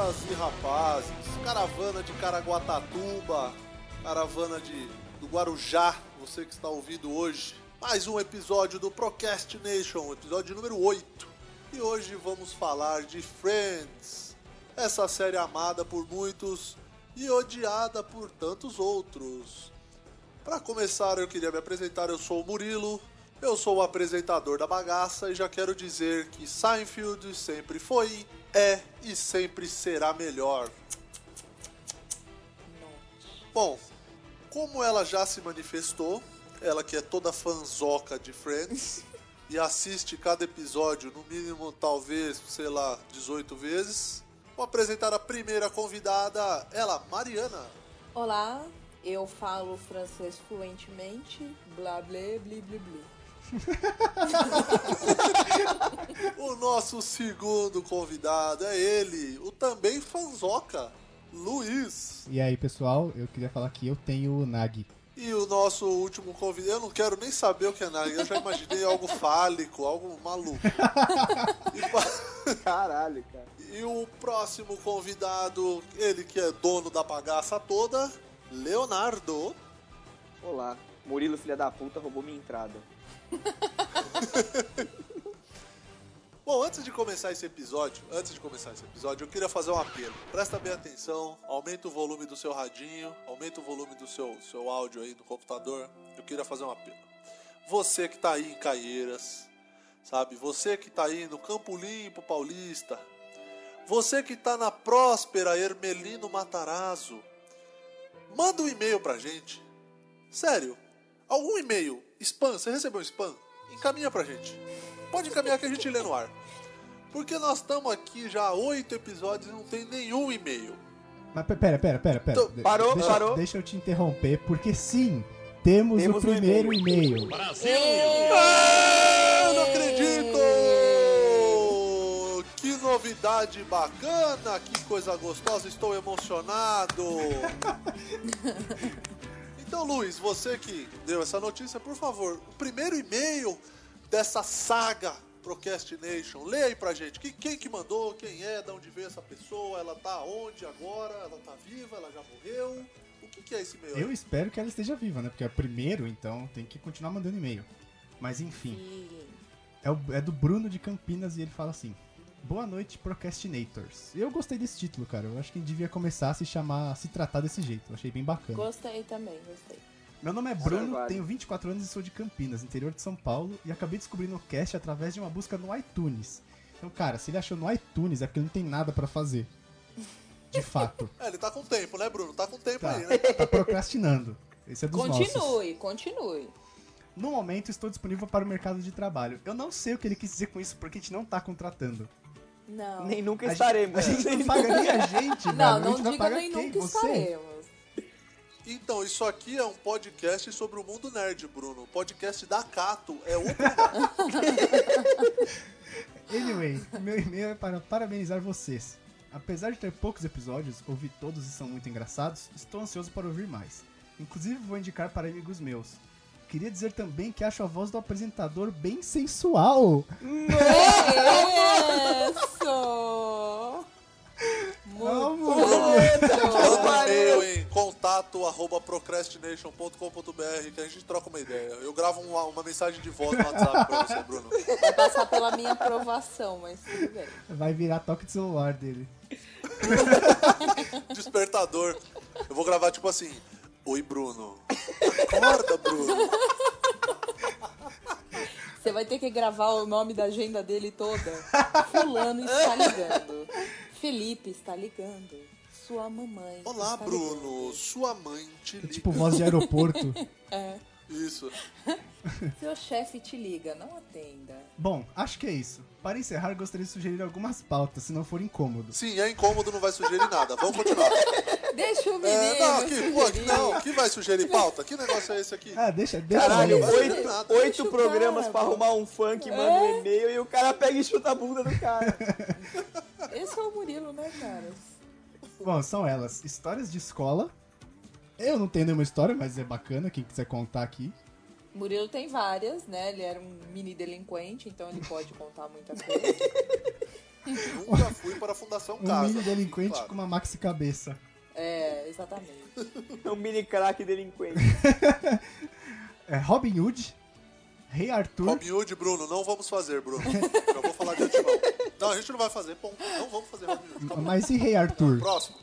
e rapazes, caravana de Caraguatatuba, caravana de, do Guarujá, você que está ouvindo hoje, mais um episódio do Procrastination, episódio número 8. E hoje vamos falar de Friends, essa série amada por muitos e odiada por tantos outros. Para começar, eu queria me apresentar, eu sou o Murilo, eu sou o apresentador da bagaça e já quero dizer que Seinfeld sempre foi, é e sempre será melhor. Bom, como ela já se manifestou, ela que é toda fanzoca de Friends e assiste cada episódio no mínimo talvez, sei lá, 18 vezes, vou apresentar a primeira convidada, ela, Mariana. Olá, eu falo francês fluentemente, blá blá blá blá blá. O nosso segundo convidado é ele, o também fanzoca, Luiz. E aí, pessoal, eu queria falar que eu tenho o Nag. E o nosso último convidado, eu não quero nem saber o que é Nag, eu já imaginei algo fálico, algo maluco. E, Caralho, cara. E o próximo convidado, ele que é dono da bagaça toda, Leonardo. Olá, Murilo, filha da puta, roubou minha entrada. Bom, antes de começar esse episódio, antes de começar esse episódio, eu queria fazer um apelo. Presta bem atenção, aumenta o volume do seu radinho, aumenta o volume do seu, seu áudio aí no computador. Eu queria fazer um apelo. Você que tá aí em Caieiras, sabe? Você que tá aí no Campo Limpo Paulista, você que tá na próspera Hermelino Matarazzo, manda um e-mail pra gente. Sério, algum e-mail, spam, você recebeu um spam? Encaminha pra gente. Pode encaminhar que a gente lê no ar. Porque nós estamos aqui já há oito episódios e não tem nenhum e-mail. Mas pera, pera, pera, pera. Tô, parou, deixa, parou. Deixa eu te interromper, porque sim, temos, Temos o primeiro e-mail. Brasil! Ah, não acredito! Que novidade bacana, que coisa gostosa, estou emocionado. Então, Luiz, você que deu essa notícia, por favor, o primeiro e-mail dessa saga Procrastination, lê aí pra gente. Quem, quem que mandou, quem é, de onde veio essa pessoa, ela tá onde agora, ela tá viva, ela já morreu? O que, que é esse e-mail? aí? Eu espero que ela esteja viva, né? Porque é primeiro, então tem que continuar mandando e-mail. Mas enfim, Sim. é, é do Bruno de Campinas e ele fala assim: Boa noite, Procrastinators. Eu gostei desse título, cara. Eu acho que devia começar a se chamar, a se tratar desse jeito. Eu achei bem bacana. Gostei também, gostei. Meu nome é Bruno, vale. tenho 24 anos e sou de Campinas, interior de São Paulo, e acabei descobrindo o cast através de uma busca no iTunes. Então, cara, se ele achou no iTunes é porque não tem nada pra fazer. De fato. É, ele tá com tempo, né, Bruno? Tá com tempo Tá, aí, né? tá procrastinando. Esse é dos nossos. Continue, continue. No momento, estou disponível para o mercado de trabalho. Eu não sei o que ele quis dizer com isso, porque a gente não tá contratando. Não. Nem nunca A estaremos. gente, a gente não paga nem a gente, não, a não vai diga nem quem? nunca Você? estaremos. Então, isso aqui é um podcast sobre o mundo nerd, Bruno. O podcast da Cato é outro lugar. Anyway, meu e-mail é para parabenizar vocês. Apesar de ter poucos episódios, ouvi todos e são muito engraçados, estou ansioso para ouvir mais. Inclusive vou indicar para amigos meus. Queria dizer também que acho a voz do apresentador bem sensual. Isso! Muito Manda e-mail em contato arroba procrastination.com.br que a gente troca uma ideia. Eu gravo uma, uma mensagem de voz no WhatsApp pra você, Bruno. Vai passar pela minha aprovação, mas tudo bem. Vai virar toque de celular dele. Despertador. Eu vou gravar tipo assim. Oi, Bruno. Acorda, Bruno. Você vai ter que gravar o nome da agenda dele toda. Fulano está ligando. Felipe está ligando. Sua mamãe. Olá, está Bruno. Sua mãe te É liga. tipo voz de aeroporto. Isso. ligando. Seu chefe te liga, não atenda. Bom, acho que é isso. Para encerrar, gostaria de sugerir algumas pautas, se não for incômodo. Sim, é incômodo, não vai sugerir nada. Vamos continuar. Deixa o menino. É, não, que, pô, sugerir. não, que vai sugerir pauta? Que negócio é esse aqui? Ah, deixa, deixa Caralho, aí. oito, nada. oito programas cara, pra arrumar um funk, manda um e-mail e o cara pega e chuta a bunda do cara. Esse é o Murilo, né, cara? Bom, são elas. Histórias de escola. Eu não tenho nenhuma história, mas é bacana, quem quiser contar aqui. Murilo tem várias, né? Ele era um mini delinquente, então ele pode contar muita coisa. Nunca fui para a Fundação Um Casa. mini delinquente claro. com uma maxi cabeça. É, exatamente. É um mini crack delinquente. É, Robin Hood, Rei Arthur, Robin Hood, Bruno, não vamos fazer, Bruno. Já vou falar de antemão. Não, a gente não vai fazer, ponto. Não vamos fazer Robin Hood. Mas e Rei Arthur? Próximo.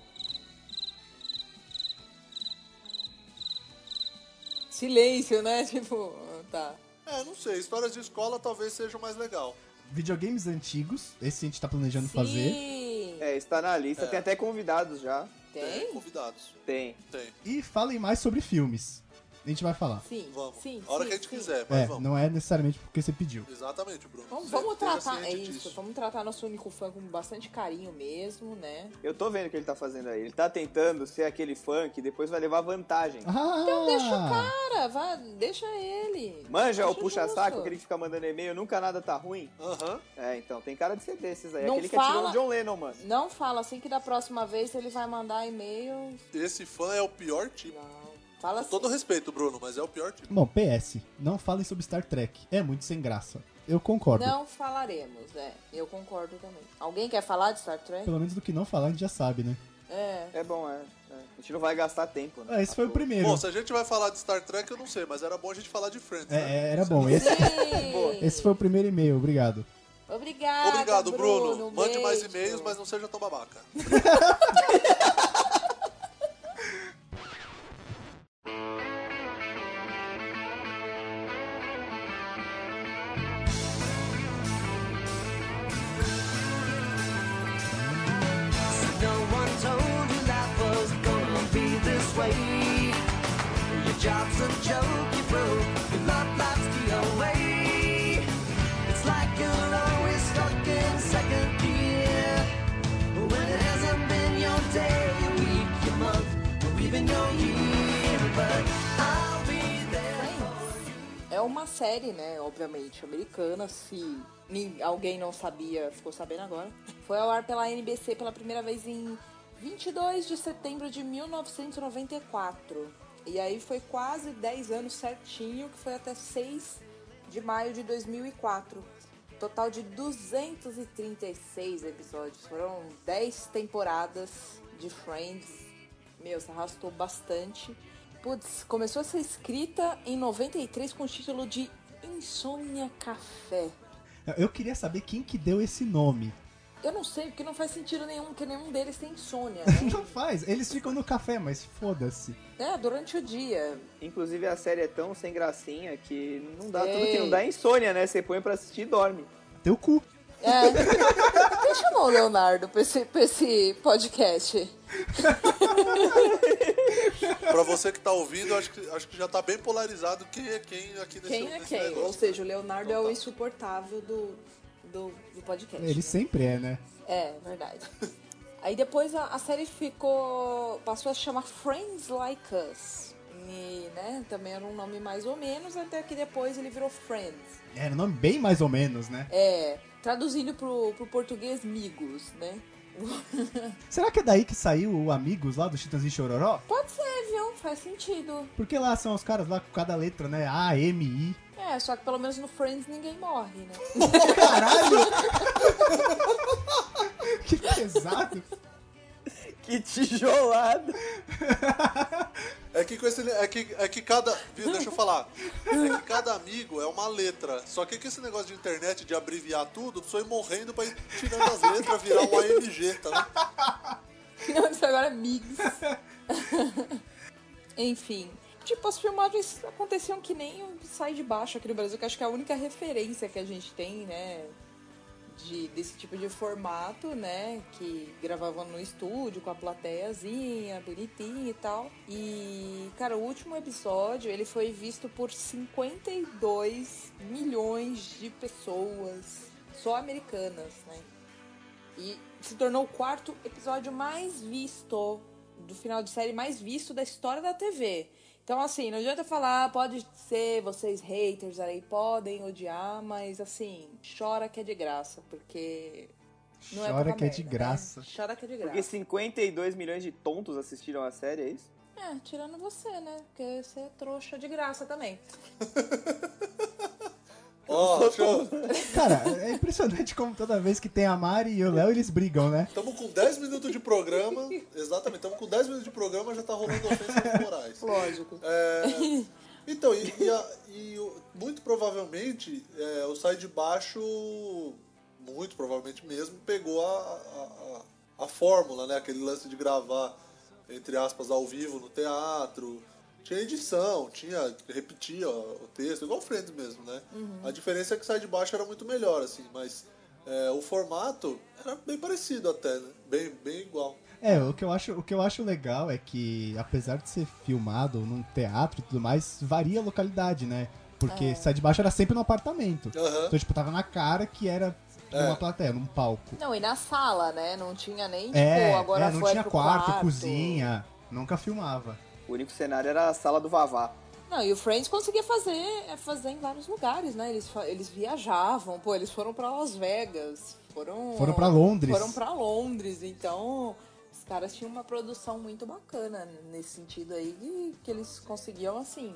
Silêncio, né? Tipo, tá. É, não sei. Histórias de escola talvez seja o mais legal. Videogames antigos, esse a gente tá planejando fazer. Sim. É, está na lista. É. Tem até convidados já. Tem? convidados. Tem. Tem. E falem mais sobre filmes. A gente vai falar. Sim. Vamos. Sim, a hora sim, que a gente sim. quiser, mas É, vamos. não é necessariamente porque você pediu. Exatamente, Bruno. Vamos, vamos tratar, é ciente isso, disso. vamos tratar nosso único fã com bastante carinho mesmo, né? Eu tô vendo o que ele tá fazendo aí. Ele tá tentando ser aquele fã que depois vai levar vantagem. Ah, Então deixa o cara, vai, deixa ele. Manja o Acho puxa-saco, aquele que fica mandando e-mail, nunca nada tá ruim. Aham. É, então, tem cara de ser desses aí. Não aquele que fala- atirou no John Lennon, mano. Não fala assim que da próxima vez ele vai mandar e-mail. Esse fã é o pior tipo. Não. Fala Com assim. todo respeito, Bruno, mas é o pior tipo. Bom, PS, não falem sobre Star Trek. É muito sem graça. Eu concordo. Não falaremos, é. Eu concordo também. Alguém quer falar de Star Trek? Pelo menos do que não falar, a gente já sabe, né? É. É bom, é. é. A gente não vai gastar tempo, né? Ah, esse foi o primeiro. Bom, se a gente vai falar de Star Trek, eu não sei, mas era bom a gente falar de Friends, né? É, é, era bom. Esse, esse foi o primeiro e-mail, obrigado. Obrigada, Obrigado, Bruno. Um Mande mais beijo. e-mails, mas não seja tão babaca. be this way. Your job's a joke you broke, your love life's the away. It's like you're always stuck in second gear. When it hasn't been your day, your week, your month, or even your year. But I'll be there for you. É uma série, né? Obviamente, americana. Se alguém não sabia, ficou sabendo agora. Foi ao ar pela NBC pela primeira vez em 22 de setembro de 1994. E aí foi quase 10 anos certinho, que foi até 6 de maio de 2004. Total de 236 episódios. Foram 10 temporadas de Friends. Meu, se arrastou bastante. Putz, começou a ser escrita em 93 com o título de Insônia Café. Eu queria saber quem que deu esse nome. Eu não sei, porque não faz sentido nenhum, porque nenhum deles tem insônia, né? Não faz, eles ficam no café, mas foda-se. é, durante o dia. Inclusive, a série é tão sem gracinha que não dá tudo Ei. que não dá é insônia, né? Você põe pra assistir e dorme. Teu cu. É. Quem chamou o Leonardo pra esse, pra esse podcast? Pra você que tá ouvindo, acho que, acho que já tá bem polarizado quem é quem aqui nesse Quem é nesse quem? negócio. Ou seja, o Leonardo é Então o tá. insuportável do, do, do podcast. Ele sempre é, né? É, verdade. Aí depois a, a série ficou. passou a se chamar Friends Like Us. E, né, também era um nome mais ou menos, até que depois ele virou Friends. Era um nome bem mais ou menos, né? É, traduzindo pro, pro português, Migos, né? Será que é daí que saiu o Amigos lá do Titãs e Chororó? Pode ser, viu? Faz sentido. Porque lá são os caras lá com cada letra, né? A, M, I. É, só que pelo menos no Friends ninguém morre, né? Caralho! que pesado. Que tijolada! É que, com esse, é, que, é que cada. Viu, deixa eu falar. É que cada amigo é uma letra. Só que com esse negócio de internet de abreviar tudo, só ir morrendo pra ir tirando as letras, virar um AMG, tá? Não, isso agora é Migs. Enfim. Tipo, as filmagens aconteciam que nem um sai de baixo aqui no Brasil, que acho que é a única referência que a gente tem, né? De, desse tipo de formato, né? Que gravavam no estúdio com a plateiazinha, bonitinha e tal. E, cara, o último episódio ele foi visto por 52 milhões de pessoas, só americanas, né? E se tornou o quarto episódio mais visto do final de série mais visto da história da TV. Então, assim, não adianta falar, ah, pode ser vocês haters aí, podem odiar, mas assim, chora que é de graça, porque. Não é Chora pouca que é merda, de né? graça. Chora que é de graça. Porque 52 milhões de tontos assistiram a série, é isso? É, tirando você, né? Porque você é trouxa de graça também. Ó. Cara, é impressionante como toda vez que tem a Mari e o Léo, eles brigam, né? Estamos com 10 minutos de programa. Exatamente, estamos com 10 minutos de programa já tá rolando ofensas morais. Lógico. É, então, e, e a- e muito provavelmente é, o Sai de Baixo, muito provavelmente mesmo, pegou a, a, a- a fórmula, né? Aquele lance de gravar, entre aspas, ao vivo no teatro. Tinha edição, tinha, repetia o texto, igual o Friends mesmo, né? A diferença é que Sai de Baixo era muito melhor, assim, mas é, o formato era bem parecido até, né? Bem, bem igual. É, o que, eu acho, o que eu acho legal é que, apesar de ser filmado num teatro e tudo mais, varia a localidade, né? Porque Sai de Baixo era sempre no apartamento. Aham. Então, tipo, tava na cara que era É. numa plateia, num palco. Não, e na sala, né? Não tinha nem, tipo, É, agora é, não foi tinha pro quarto, cozinha, nunca filmava. O único cenário era a sala do Vavá. Não, e o Friends conseguia fazer, é, fazer em vários lugares, né? Eles, eles viajavam, pô, eles foram pra Las Vegas, foram... Foram pra Londres. Foram pra Londres, então os caras tinham uma produção muito bacana nesse sentido aí, de que eles conseguiam, assim,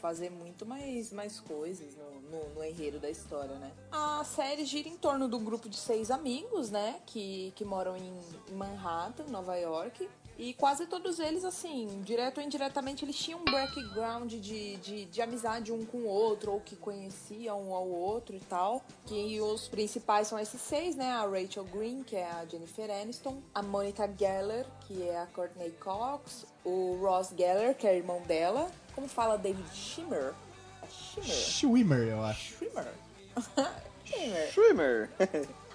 fazer muito mais, mais coisas no, no, no enredo da história, né? A série gira em torno do grupo de seis amigos, né? Que, que moram em Manhattan, Nova York. E quase todos eles, assim, direto ou indiretamente, eles tinham um background de, de, de amizade um com o outro, ou que conheciam um ao outro e tal. Que os principais são esses seis, né? A Rachel Green, que é a Jennifer Aniston, a Monica Geller, que é a Courtney Cox, o Ross Geller, que é irmão dela. Como fala David Schimmer? É Schimmer? Schwimmer, eu acho. Schwimmer. Schwimmer. Schwimmer.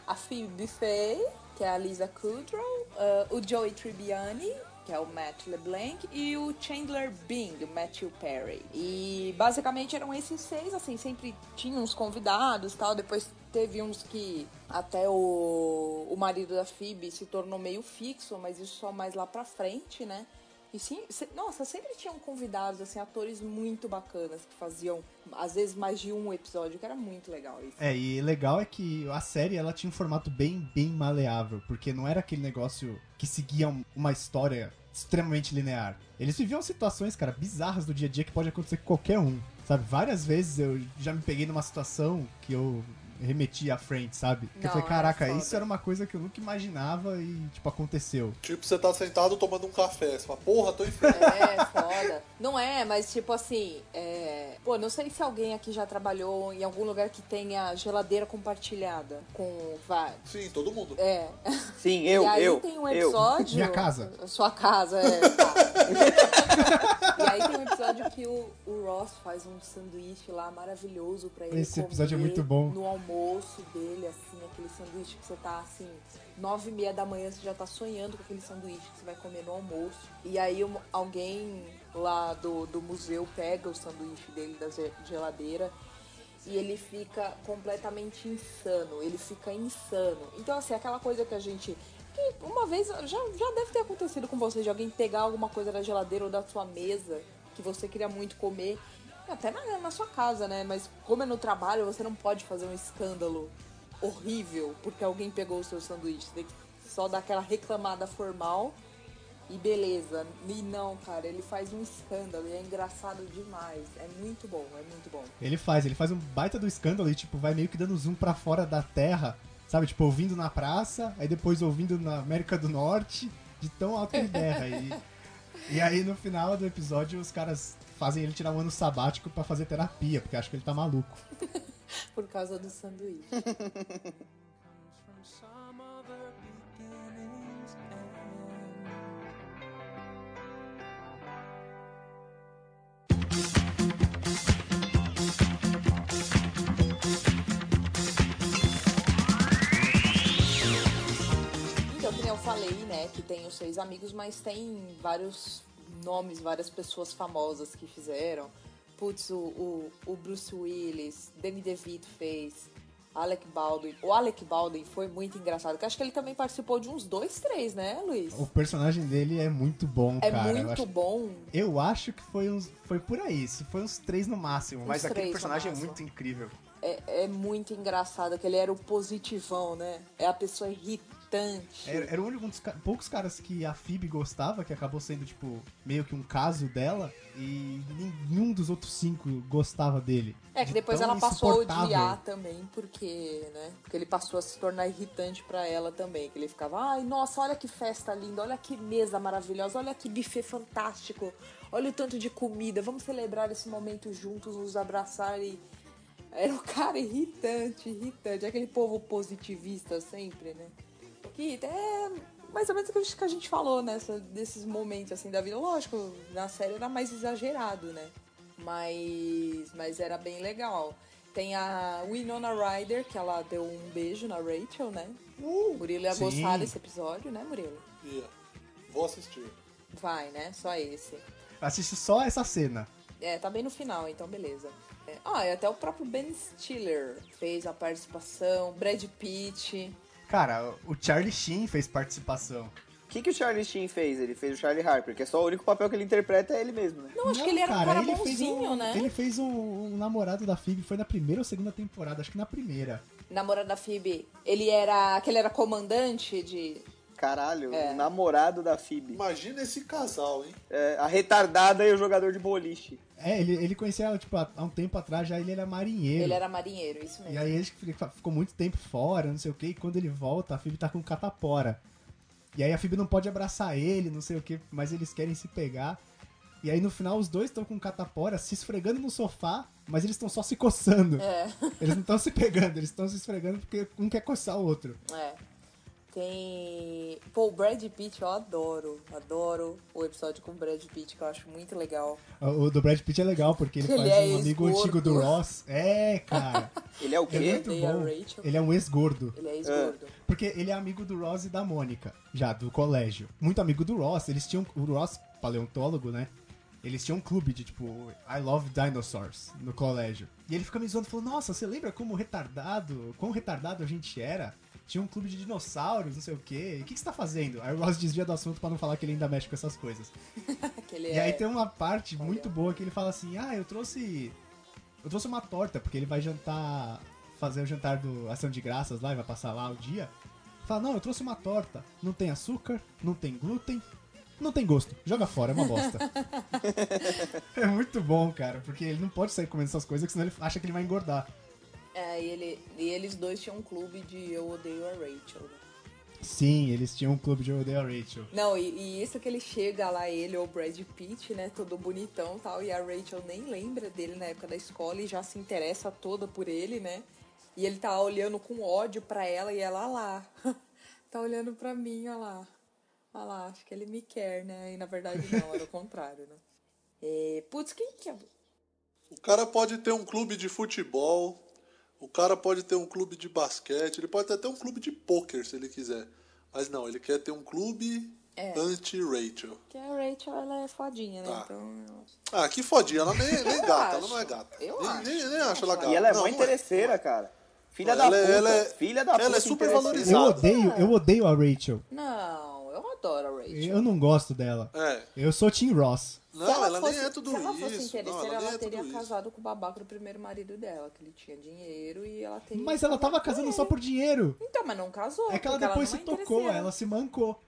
A Phoebe Buffet, que é a Lisa Kudrow, uh, o Joey Tribbiani, que é o Matt LeBlanc, e o Chandler Bing, o Matthew Perry. E basicamente eram esses seis, assim, sempre tinham uns convidados tal. Depois teve uns que até o, o marido da Phoebe se tornou meio fixo, mas isso só mais lá pra frente, né? E sim, se- nossa, sempre tinham convidados, assim, atores muito bacanas que faziam, às vezes, mais de um episódio, que era muito legal isso. É, e legal é que a série ela tinha um formato bem, bem maleável, porque não era aquele negócio que seguia um- uma história extremamente linear. Eles viviam situações, cara, bizarras do dia a dia que pode acontecer com qualquer um. Sabe, várias vezes eu já me peguei numa situação que eu remeti à frente, sabe? Que eu Não, falei, caraca, isso era uma coisa que eu nunca imaginava e, tipo, aconteceu. Tipo, você tá sentado tomando um café. Você fala, porra, tô em frente. É, foda. Não é, mas tipo assim, é... pô, não sei se alguém aqui já trabalhou em algum lugar que tenha geladeira compartilhada com vai. Sim, todo mundo. É. Sim, eu, e aí eu, tem um eu. episódio. Minha casa. Sua casa, é. tá. e aí tem um episódio que o, o Ross faz um sanduíche lá maravilhoso pra ele. Esse episódio é muito bom. No almoço dele, assim, aquele sanduíche que você tá assim, nove e meia da manhã, você já tá sonhando com aquele sanduíche que você vai comer no almoço. E aí um- alguém lá do, do museu pega o sanduíche dele da ge- geladeira e ele fica completamente insano. Ele fica insano. Então, assim, aquela coisa que a gente. Que uma vez já, já deve ter acontecido com você de alguém pegar alguma coisa da geladeira ou da sua mesa que você queria muito comer. Até na, na sua casa, né? Mas como é no trabalho, você não pode fazer um escândalo horrível porque alguém pegou o seu sanduíche. Você tem que só dar aquela reclamada formal e beleza. E não, cara, ele faz um escândalo e é engraçado demais. É muito bom, é muito bom. Ele faz, ele faz um baita do escândalo e, tipo, vai meio que dando zoom pra fora da Terra, sabe? Tipo, ouvindo na praça, aí depois ouvindo na América do Norte, de tão alto que ele berra. E, e aí, no final do episódio, os caras fazem ele tirar um ano sabático pra fazer terapia, porque acham que ele tá maluco. Por causa do sanduíche. falei, né, que tem os seis amigos, mas tem vários nomes, várias pessoas famosas que fizeram. Putz, o, o, o Bruce Willis, Danny DeVito fez, Alec Baldwin. O Alec Baldwin foi muito engraçado, que acho que ele também participou de uns dois, três, né, Luiz? O personagem dele é muito bom, É cara. eu, muito acho, bom. eu acho que foi, uns, foi por aí, se foi uns três no máximo, mas Uns aquele três no personagem é muito incrível. É, é muito engraçado que ele era o positivão, né? É a pessoa irri- irritante. Era, era o único um dos poucos caras que a Phoebe gostava, que acabou sendo, tipo, meio que um caso dela, e nenhum dos outros cinco gostava dele. É que De depois tão ela passou a odiar também, porque, né? Porque ele passou a se tornar irritante pra ela também. Que ele ficava, ai, nossa, olha que festa linda, olha que mesa maravilhosa, olha que buffet fantástico, olha o tanto de comida, vamos celebrar esse momento juntos, nos abraçar e. Era um cara irritante, irritante. Aquele povo positivista sempre, né? Que. É mais ou menos o que a gente falou nessa, desses momentos assim da vida. Lógico, na série era mais exagerado, né? Mas, mas era bem legal. Tem a Winona Ryder, que ela deu um beijo na Rachel, né? Uh, Murilo ia sim. gostar desse episódio, né, Murilo? Ia. Vou assistir. Vai, né? Só esse. Assiste só essa cena. É, tá bem no final, então beleza. É, ah, e até o próprio Ben Stiller fez a participação, Brad Pitt. Cara, o Charlie Sheen fez participação. O que, que o Charlie Sheen fez? Ele fez o Charlie Harper, que é só o único papel que ele interpreta é ele mesmo, né? Não, acho que ele era um cara bonzinho, um, né? Ele fez um, um namorado da Phoebe, foi na primeira ou segunda temporada, acho que na primeira. Namorado da Phoebe. Ele era. que ele era comandante de. Caralho, É. o namorado da Phoebe. Imagina esse casal, hein? É, a retardada e o jogador de boliche. É, ele, ele conhecia ela, tipo, há, um tempo atrás, já ele era marinheiro. Ele era marinheiro, isso mesmo. E aí ele ficou muito tempo fora, não sei o que, e quando ele volta, a Phoebe tá com catapora. E aí a Phoebe não pode abraçar ele, não sei o que, mas eles querem se pegar. E aí no final os dois estão com catapora, se esfregando no sofá, mas eles estão só se coçando. É. Eles não estão se pegando, eles estão se esfregando porque um quer coçar o outro. É. Tem. Pô, o Brad Pitt eu adoro. Adoro o episódio com o Brad Pitt, que eu acho muito legal. O, do Brad Pitt é legal, porque ele Ele faz é um amigo antigo do Ross. É, cara. Ele é o É quê? muito Odeia a bom. Ele é um ex-gordo. Ele é ex-gordo. Porque ele é amigo do Ross e da Mônica, já do colégio. Muito amigo do Ross. Eles tinham. O Ross, paleontólogo, né? Eles tinham um clube de tipo, I love dinosaurs no colégio. E ele fica me zoando falou: Nossa, você lembra como retardado, quão retardado a gente era? Tinha um clube de dinossauros, não sei o quê. O que, que você tá fazendo? Aí o Ross desvia do assunto pra não falar que ele ainda mexe com essas coisas. E é... aí tem uma parte muito boa que ele fala assim: Ah, eu trouxe. Eu trouxe uma torta, porque ele vai jantar. Fazer o jantar do Ação de Graças lá e vai passar lá o dia. Fala, não, eu trouxe uma torta. Não tem açúcar, não tem glúten, não tem gosto. Joga fora, é uma bosta. é muito bom, cara, porque ele não pode sair comendo essas coisas, senão ele acha que ele vai engordar. É, e, ele, e eles dois tinham um clube de Eu Odeio a Rachel. né? Sim, eles tinham um clube de Eu Odeio a Rachel. Não, e, e isso que ele chega lá, ele ou o Brad Pitt, né? Todo bonitão e tal. E a Rachel nem lembra dele na época da escola e já se interessa toda por ele, né? E ele tá olhando com ódio pra ela e ela lá. tá olhando pra mim, olha lá. Olha lá, acho que ele me quer, né? E na verdade não, era o contrário, né? É, putz, quem que é? O cara pode ter um clube de futebol, o cara pode ter um clube de basquete, ele pode até ter um clube de pôquer se ele quiser. Mas não, ele quer ter um clube É. anti-Rachel. Que a Rachel, ela é fodinha, né? Tá. Então. Ah, que fodinha, ela nem, nem Eu gata, ela não é gata. Eu nem, acho. nem, nem acho ela gata. E ela é Não, mó não interesseira, cara. Filha Ela da é- puta. ela é- Filha da ela puta. é super interesseira. Eu valorizada. odeio, eu odeio a Rachel. Não, eu adoro a Rachel. Eu não gosto dela. É. Eu sou Team Ross. Não, Se ela, fosse, nem é tudo se ela isso. fosse não, interesseira, ela ela, é teria tudo isso. casado com o babaca do primeiro marido dela, que ele tinha dinheiro e ela teria. Mas ela tava casado casando ele. só por dinheiro. Então, mas não casou. É que ela depois se é tocou, ela se mancou.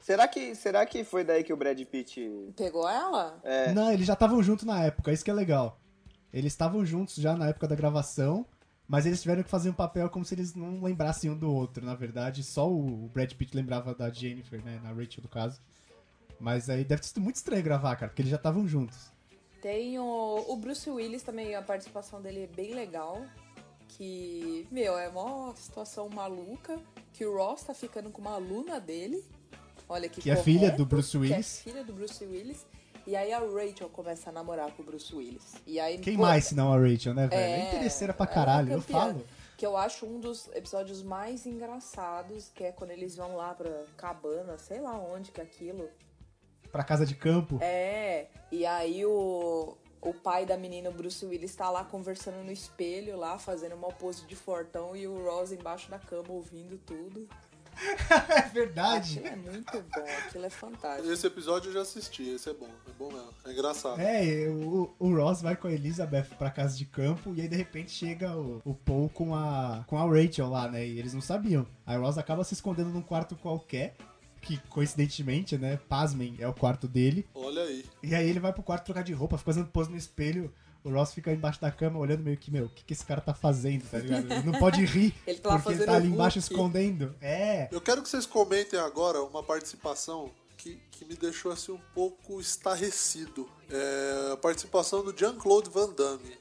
Será que, será que foi daí que o Brad Pitt... Pegou ela? É, Não, eles já estavam juntos na época, isso que é legal. Eles estavam juntos já na época da gravação, mas eles tiveram que fazer um papel como se eles não lembrassem um do outro, na verdade. Só o Brad Pitt lembrava da Jennifer, né, na Rachel do caso. Mas aí deve ter sido muito estranho gravar, cara, porque eles já estavam juntos. Tem o, o Bruce Willis também, a participação dele é bem legal. Que, meu, é uma situação maluca. Que o Ross tá ficando com uma aluna dele. Olha que Que é filha correto, do Bruce Willis. Que é filha do Bruce Willis. E aí a Rachel começa a namorar com o Bruce Willis. E aí, Quem pô, mais senão a Rachel, né, velho? É, É, interesseira pra é caralho, eu campeã. falo. Que eu acho um dos episódios mais engraçados, que é quando eles vão lá pra cabana, sei lá onde que é aquilo. Pra casa de campo. É, e aí o, o pai da menina, o Bruce Willis, tá lá conversando no espelho, lá, fazendo uma pose de fortão, e o Ross embaixo da cama ouvindo tudo. é verdade. Aquilo é muito bom, aquilo é fantástico. Esse episódio eu já assisti, esse é bom, é bom mesmo, é engraçado. É, o, o Ross vai com a Elizabeth pra casa de campo e aí de repente chega o, o Paul com a, com a Rachel lá, né? E eles não sabiam. Aí o Ross acaba se escondendo num quarto qualquer, que coincidentemente, né? Pasmem, é o quarto dele. Olha aí. E aí ele vai pro quarto trocar de roupa, fica fazendo pose no espelho. O Ross fica embaixo da cama olhando meio que, meu, o que, que esse cara tá fazendo, tá ligado? Ele não pode rir, Ele tá porque ele tá ali embaixo escondendo. É. Eu quero que vocês comentem agora uma participação que, que me deixou assim um pouco estarrecido. É a participação do Jean-Claude Van Damme.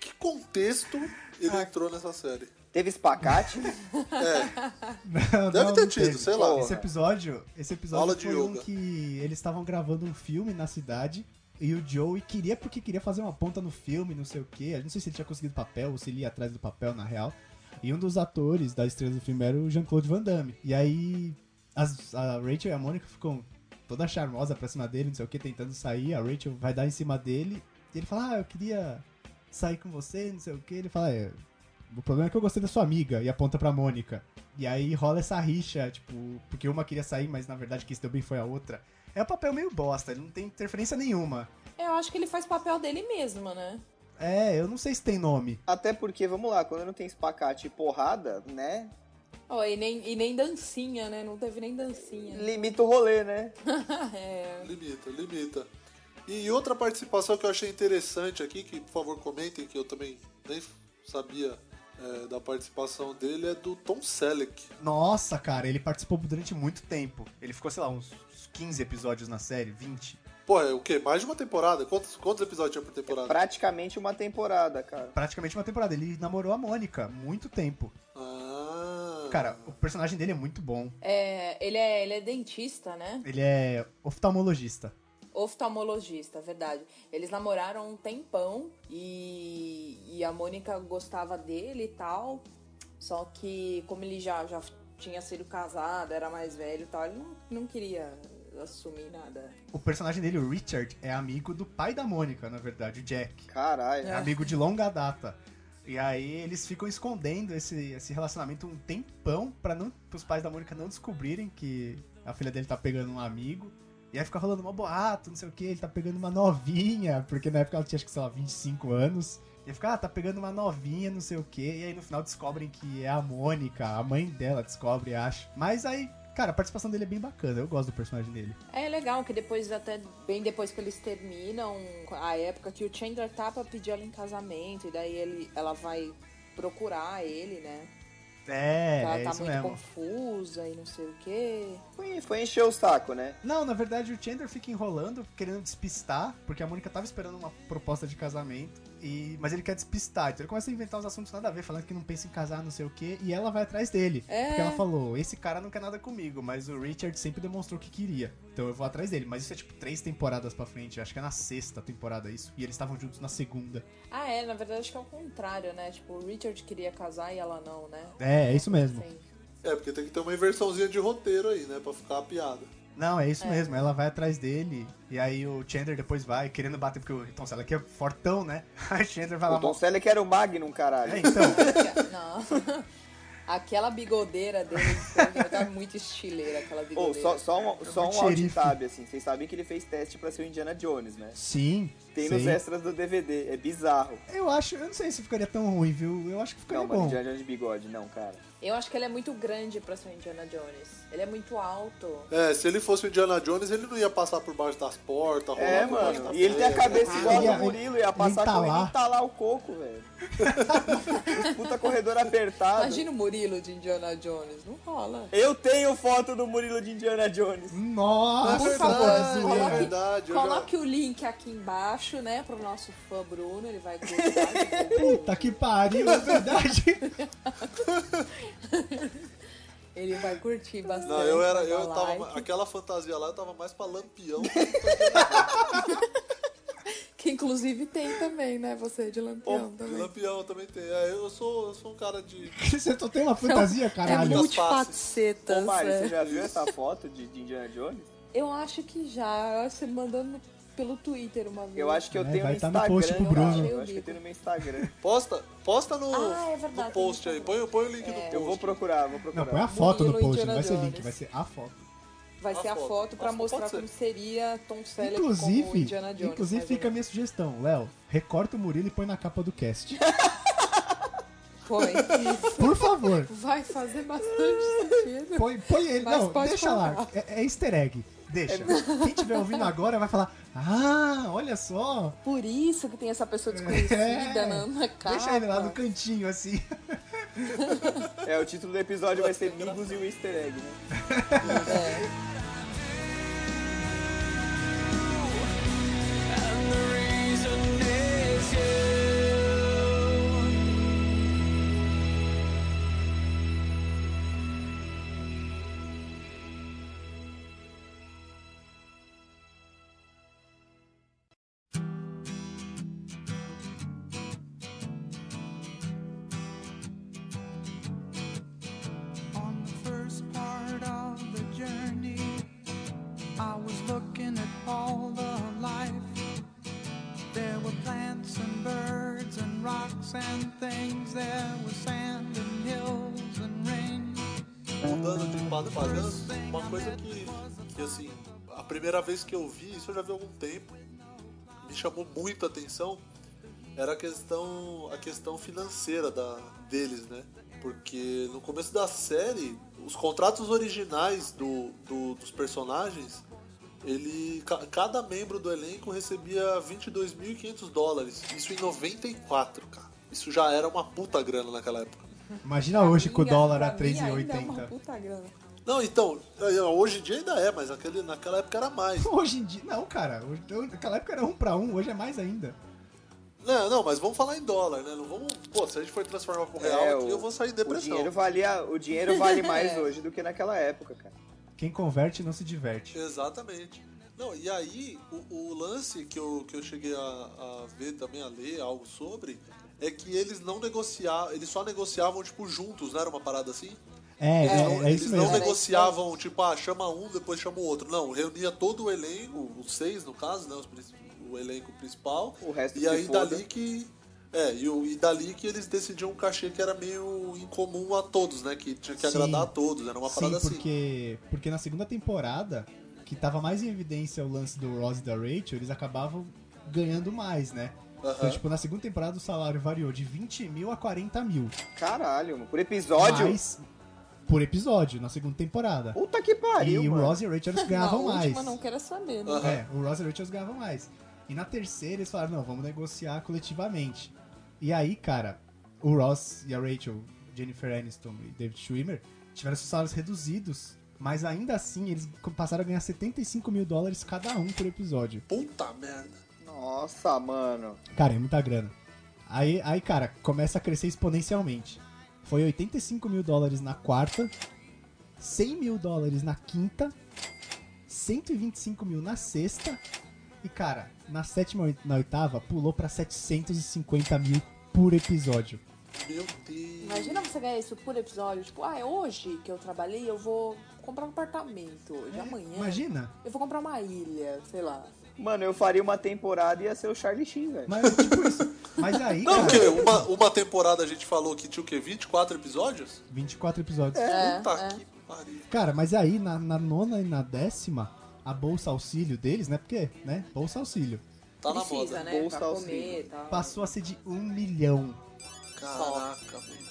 Que contexto ele Ah. entrou nessa série? Teve espacate? Não, Deve não, ter não tido, teve. sei lá. Esse episódio, esse episódio Aula foi um que eles estavam gravando um filme na cidade e o Joey queria porque queria fazer uma ponta no filme, não sei o quê. Não sei se ele tinha conseguido papel ou se ele ia atrás do papel na real. E um dos atores da estrela do filme era o Jean-Claude Van Damme. E aí as- a Rachel e a Mônica ficam toda charmosa pra cima dele, não sei o que, tentando sair. A Rachel vai dar em cima dele e ele fala: Ah, eu queria sair com você, não sei o que. Ele fala: é, o problema é que eu gostei da sua amiga e aponta pra Mônica. E aí rola essa rixa, tipo, porque uma queria sair, mas na verdade quem se deu bem foi a outra. É um papel meio bosta, ele não tem interferência nenhuma. Eu acho que ele faz papel dele mesmo, né? É, eu não sei se tem nome. Até porque, vamos lá, quando não tem espacate e porrada, né? Ó, e, nem, e nem dancinha, né? Não teve nem dancinha. Limita o rolê, né? É, Limita, limita. E outra participação que eu achei interessante aqui, que por favor comentem, que eu também nem sabia é, da participação dele, é do Tom Selleck. Nossa, cara, ele participou durante muito tempo. Ele ficou, sei lá, uns 15 episódios na série, 20. Pô, é o quê? Mais de uma temporada? Quantos, quantos episódios tinha por temporada? Praticamente uma temporada, cara. Praticamente uma temporada. Ele namorou a Mônica, muito tempo. Ah. Cara, o personagem dele é muito bom. é, ele, é, ele é dentista, né? Ele é oftalmologista. Oftalmologista, verdade. Eles namoraram um tempão e, e a Mônica gostava dele e tal. Só que, como ele já, já tinha sido casado, era mais velho e tal, ele não, não queria assumir nada. O personagem dele, o Richard, é amigo do pai da Mônica, na verdade, o Jack. Caralho. É amigo de longa data. E aí eles ficam escondendo esse, esse relacionamento um tempão pra não os pais da Mônica não descobrirem que a filha dele tá pegando um amigo. E aí fica rolando uma boato, não sei o que, ele tá pegando uma novinha, porque na época ela tinha acho que, sei lá, 25 anos. E aí fica, ah, tá pegando uma novinha, não sei o que. E aí no final descobrem que é a Mônica, a mãe dela descobre, acho. Mas aí, cara, a participação dele é bem bacana, eu gosto do personagem dele. É legal que depois, até bem depois que eles terminam, a época que o Chandler tá pra pedir ela em casamento, e daí ele, ela vai procurar ele, né? É, ela é tá isso muito mesmo. confusa e não sei o quê. Foi, foi encher o saco, né? Não, na verdade o Chandler fica enrolando, querendo despistar, porque a Mônica tava esperando uma proposta de casamento, e mas ele quer despistar. Então ele começa a inventar uns assuntos nada a ver, falando que não pensa em casar, não sei o quê, e ela vai atrás dele. É. Porque ela falou: esse cara não quer nada comigo, mas o Richard sempre demonstrou que queria. Então eu vou atrás dele. Mas isso é tipo três temporadas pra frente, acho que é na sexta temporada isso. E eles estavam juntos na segunda. Ah, é, na verdade acho que é o contrário, né? Tipo, o Richard queria casar e ela não, né? É, é isso mesmo. Sim. É, porque tem que ter uma inversãozinha de roteiro aí, né? Pra ficar a piada. Não, é isso É. mesmo. Ela vai atrás dele, e aí o Chandler depois vai, querendo bater, porque o Tom Selleck é fortão, né? Aí o Chandler vai lá. O Tom Selleck era o Magnum, caralho. É, então. Não. Aquela bigodeira dele tá muito estileira, aquela bigodeira. só, só um, só muito um alt tab, assim. Vocês sabem que ele fez teste pra ser o Indiana Jones, né? Sim. Tem sei. nos extras do DVD. É bizarro. Eu acho, eu não sei se ficaria tão ruim, viu? Eu acho que ficaria Não, mano, bom. Indiana Jones de bigode, não, cara. Eu acho que ele é muito grande pra ser o Indiana Jones. Ele é muito alto. É, se ele fosse o Indiana Jones, ele não ia passar por baixo das portas, rolar É, por baixo mano. da E ele tem a cabeça igual a Ele ia- do Murilo, ia passar ele correndo e entalar o coco, velho. Puta corredor apertado. Imagina o Murilo de Indiana Jones. Não rola. Eu tenho foto do Murilo de Indiana Jones. Nossa, Por favor, verdade, zoeira. é coloque, verdade, eu já- coloque o link aqui embaixo, né, pro nosso fã Bruno. Ele vai gostar. Puta que pariu, é verdade. ele vai curtir bastante. Não, eu era. Eu tava. like. Aquela fantasia lá eu tava mais pra lampião. Que inclusive tem também, né? Você de Pô, lampião também. lampião também tem. É, eu sou, eu sou um cara de. Você só tem uma fantasia, É caralho. muito- multifacetas. Ô, Mário, é. você já viu essa foto de, de Indiana Jones? Eu acho que já. Eu acho que você mandando pelo Twitter uma vez. Eu acho que eu É, tenho vai no tá no Instagram. post pro eu Bruno. Eu o acho que eu tenho no meu Instagram. Posta, posta no, Ah, é verdade, no post no aí. Instagram. Põe, põe o link do É. post. Eu vou procurar, vou procurar. Não, põe a foto no post, não vai ser link, vai ser a foto. Vai A ser a foto. foto pra Pode mostrar ser. como seria Tom Selleck como Inclusive, Indiana Jones. inclusive fica a minha sugestão, Léo, recorta o Murilo e põe na capa do cast. Põe. Isso. Por favor, Vai fazer bastante sentido. põe, põe ele. Mas Não, deixa lá. É, é easter egg. Deixa. Quem estiver ouvindo agora vai falar: Ah, olha só. Por isso que tem essa pessoa desconhecida É. na, na capa. Deixa ele lá no cantinho assim. É, o título do episódio vai ser Migos e o Easter Egg, né? É. primeira vez que eu vi, isso eu já vi há algum tempo, me chamou muito a atenção, era a questão, a questão financeira da, deles, né? Porque no começo da série, os contratos originais do, do- dos personagens, ele, ca- cada membro do elenco recebia 22.500 dólares. Isso em 94, cara. Isso já era uma puta grana naquela época. Imagina hoje com o dólar a pra mim ainda É uma 3,80. puta grana. Não, então, hoje em dia ainda é, mas aquele, naquela época era mais. Hoje em dia. Não, cara. hoje- Naquela época era um pra um, hoje é mais ainda. Não, não, mas vamos falar em dólar, né? Não vamos. Pô, se a gente for transformar pro real, É, aqui o- eu vou sair em O depressão. dinheiro, valia, o dinheiro vale mais É. hoje do que naquela época, cara. Quem converte não se diverte. Exatamente. Não, e aí, o, o lance que eu, que eu cheguei a, a ver também, a ler algo sobre, é que eles não negociavam, eles só negociavam, tipo, juntos, não era uma parada assim? É, Eles é, não, é eles isso não mesmo. Era negociavam, tipo, ah, chama um, depois chama o outro. Não, reunia todo o elenco, os seis no caso, né? os o elenco principal. O resto E aí foda. dali que. É, e, o- e dali que eles decidiam um cachê que era meio incomum a todos, né? Que tinha que Sim. agradar a todos, era uma Sim, parada assim. porque, porque na segunda temporada, que tava mais em evidência o lance do Ross e da Rachel, eles acabavam ganhando mais, né? Então, tipo, na segunda temporada o salário variou de 20 mil a 40 mil. Caralho, mano. Por episódio? Mas, por episódio, na segunda temporada. Puta que pariu, e o mano. Ross e a Rachel eles ganhavam Na mais. última não quero saber, né? Aham. É, o Ross e a Rachel eles ganhavam mais. E na terceira eles falaram, não, vamos negociar coletivamente. E aí, cara, o Ross e a Rachel, Jennifer Aniston e David Schwimmer, tiveram seus salários reduzidos. Mas ainda assim, eles passaram a ganhar 75 mil dólares cada um por episódio. Puta merda. Nossa, mano. Cara, é muita grana. Aí, aí, cara, começa a crescer exponencialmente. Foi 85 mil dólares na quarta, 100 mil dólares na quinta, 125 mil na sexta, e, cara, na sétima e na oitava pulou pra 750 mil por episódio. Meu Deus. Imagina você ganhar isso por episódio. Tipo, ah, é hoje que eu trabalhei, eu vou comprar um apartamento. De amanhã. Imagina, Eu vou comprar uma ilha, sei lá. Mano, eu faria uma temporada e ia ser o Charlie Sheen, velho. mas é tipo isso. Mas aí, Não, cara, porque uma, uma temporada a gente falou que tinha o quê? 24 episódios? 24 episódios. É, Puta é. que pariu. Cara, mas aí na, na nona e na décima, a bolsa auxílio deles, né? Porque, né? Bolsa auxílio. Tá na Precisa, moda. né? Bolsa pra auxílio. comer e tal. Passou a ser de um milhão. Caraca, velho.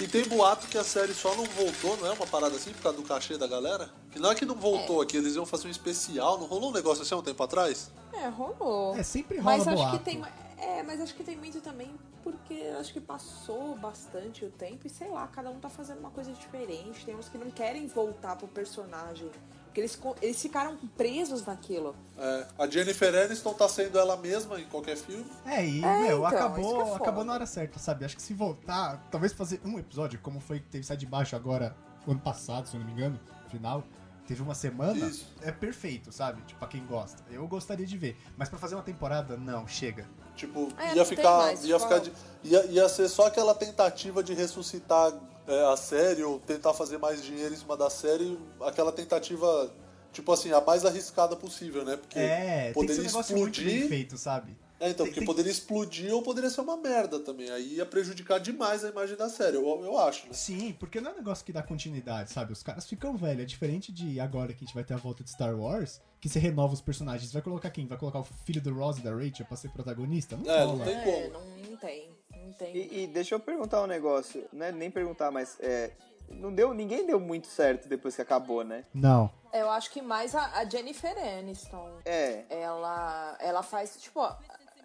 E tem boato que a série só não voltou, não é uma parada assim por causa do cachê da galera? Que não é que não voltou aqui, eles iam fazer um especial, não rolou um negócio assim há um tempo atrás? É, rolou. É, sempre rola Mas acho boato. que tem. É, mas acho que tem muito também porque acho que passou bastante o tempo e sei lá, cada um tá fazendo uma coisa diferente. Tem uns que não querem voltar pro personagem. Porque eles, eles ficaram presos naquilo. É, a Jennifer Aniston tá sendo ela mesma em qualquer filme. É, e, É, meu, então, acabou, é acabou na hora certa, sabe? Acho que se voltar, talvez fazer um episódio, como foi que teve Sai de Baixo agora, ano passado, se eu não me engano, final, teve uma semana, Isso. é perfeito, sabe? Tipo, pra quem gosta. Eu gostaria de ver. Mas pra fazer uma temporada, não, chega. Tipo, É, ia ficar. mais, ia, ficar de- ia, ia ser só aquela tentativa de ressuscitar é, a série ou tentar fazer mais dinheiro em cima da série. Aquela tentativa tipo assim, a mais arriscada possível, né? Porque É, tem que ser poderia um negócio muito bem explodir. feito, sabe? É, então, Tem- porque tem- poderia explodir ou poderia ser uma merda também. Aí ia prejudicar demais a imagem da série, eu, eu acho, né? Sim, porque não é um negócio que dá continuidade, sabe? Os caras ficam velhos. É diferente de agora que a gente vai ter a volta de Star Wars, que você renova os personagens. Vai colocar quem? Vai colocar o filho do Ross e da Rachel pra ser protagonista? Não É, rola. não tem É, como. não, não tem. Não tem. E, e deixa eu perguntar um negócio, não é nem perguntar, mas é, não deu, ninguém deu muito certo depois que acabou, né? Não. Eu acho que mais a, a Jennifer Aniston. É, Ela, ela faz, tipo, ó,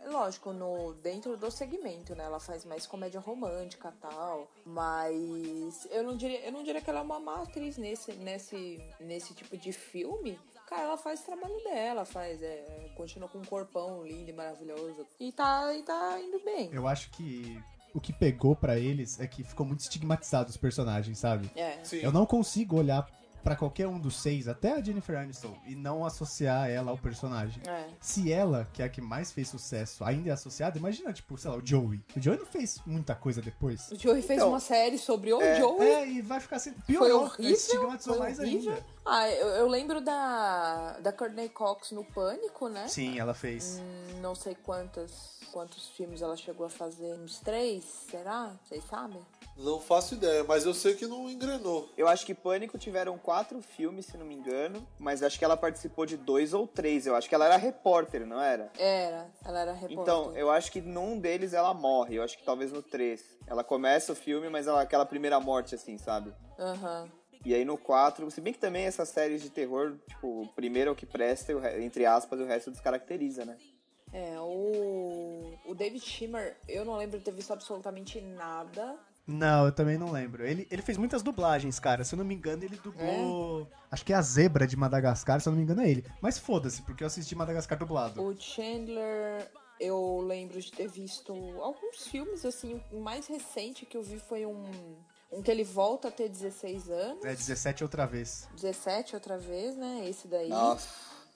lógico, no, dentro do segmento, né? Ela faz mais comédia romântica e tal. Mas eu não diria, eu não diria que ela é uma má atriz nesse, nesse, nesse tipo de filme. Cara, ela faz o trabalho dela, faz, é, continua com um corpão lindo e maravilhoso. E tá, e tá indo bem. Eu acho que o que pegou pra eles é que ficou muito estigmatizado os personagens, sabe? É. Sim. Eu não consigo olhar pra qualquer um dos seis, até a Jennifer Aniston, e não associar ela ao personagem. É. Se ela, que é a que mais fez sucesso, ainda é associada, imagina, tipo, sei lá, o Joey. O Joey não fez muita coisa depois. O Joey fez Então, uma série sobre o é, Joey. É, e vai ficar assim. Foi Piorou, horrível. estigmatizou foi mais horrível. ainda. Ah, eu, eu lembro da, da Courtney Cox no Pânico, né? Sim, ela fez. Hum, Não sei quantos, quantos filmes ela chegou a fazer. Uns três, será? Vocês sabem? Não faço ideia, mas eu sei que não engrenou. eu acho que Pânico tiveram quatro filmes, se não me engano, mas acho que ela participou de dois ou três. Eu acho que ela era repórter, não era? Era, ela era repórter. Então, eu acho que num deles ela morre. Eu acho que talvez no três. Ela começa o filme, mas ela aquela primeira morte, assim, sabe? Aham. E aí no 4, se bem que também essas séries de terror, tipo, o primeiro é o que presta, entre aspas, o resto descaracteriza, né? É, o, o David Schimmer, eu não lembro de ter visto absolutamente nada. Não, eu também não lembro. Ele, ele fez muitas dublagens, cara. Se eu não me engano, ele dublou. É? Acho que é a zebra de Madagascar, se eu não me engano, é ele. Mas foda-se, porque eu assisti Madagascar dublado. O Chandler, eu lembro de ter visto alguns filmes, assim, o mais recente que eu vi foi um, um que ele volta a ter 16 anos. É 17 outra vez. 17 outra vez, né? Esse daí. Nossa.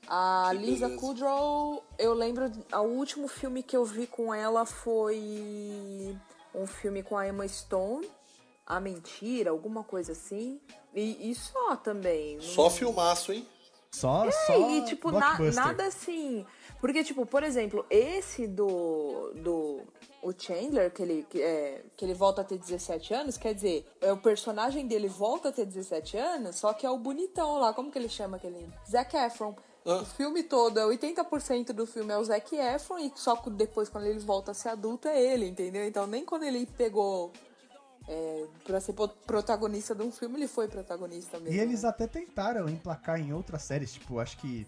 A Que Lisa beleza. Kudrow, eu lembro, o último filme que eu vi com ela foi um filme com a Emma Stone, A Mentira, alguma coisa assim. E, e só também. Só não- filmaço, hein? Só, É, só. e tipo, na- nada assim. Porque, tipo, por exemplo, esse do. do o Chandler, que ele, que, é, que ele volta a ter 17 anos, quer dizer, é, o personagem dele volta a ter 17 anos, só que é o bonitão lá, como que ele chama aquele? Zac Efron. Ah. O filme todo, é 80% do filme é o Zac Efron, e só depois, quando ele volta a ser adulto, é ele, entendeu? Então, nem quando ele pegou é, pra ser protagonista de um filme, ele foi protagonista mesmo. E eles né? até tentaram emplacar em outras séries, tipo, acho que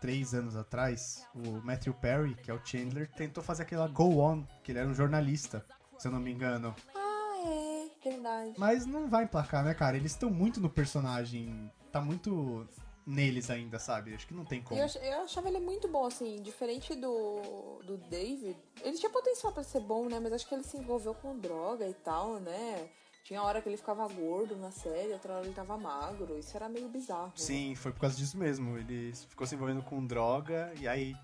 três anos atrás, o Matthew Perry, que é o Chandler, tentou fazer aquela Go On, que ele era um jornalista, se eu não me engano. Ah, é, verdade. Mas não vai emplacar, né, cara? Eles estão muito no personagem, tá muito neles ainda, sabe? Acho que não tem como. Eu, eu achava ele muito bom, assim, diferente do, do David. Ele tinha potencial pra ser bom, né? Mas acho que ele se envolveu com droga e tal, né? Tinha hora que ele ficava gordo na série, outra hora ele tava magro. Isso era meio bizarro. né? Sim, foi por causa disso mesmo. Ele ficou se envolvendo com droga e aí,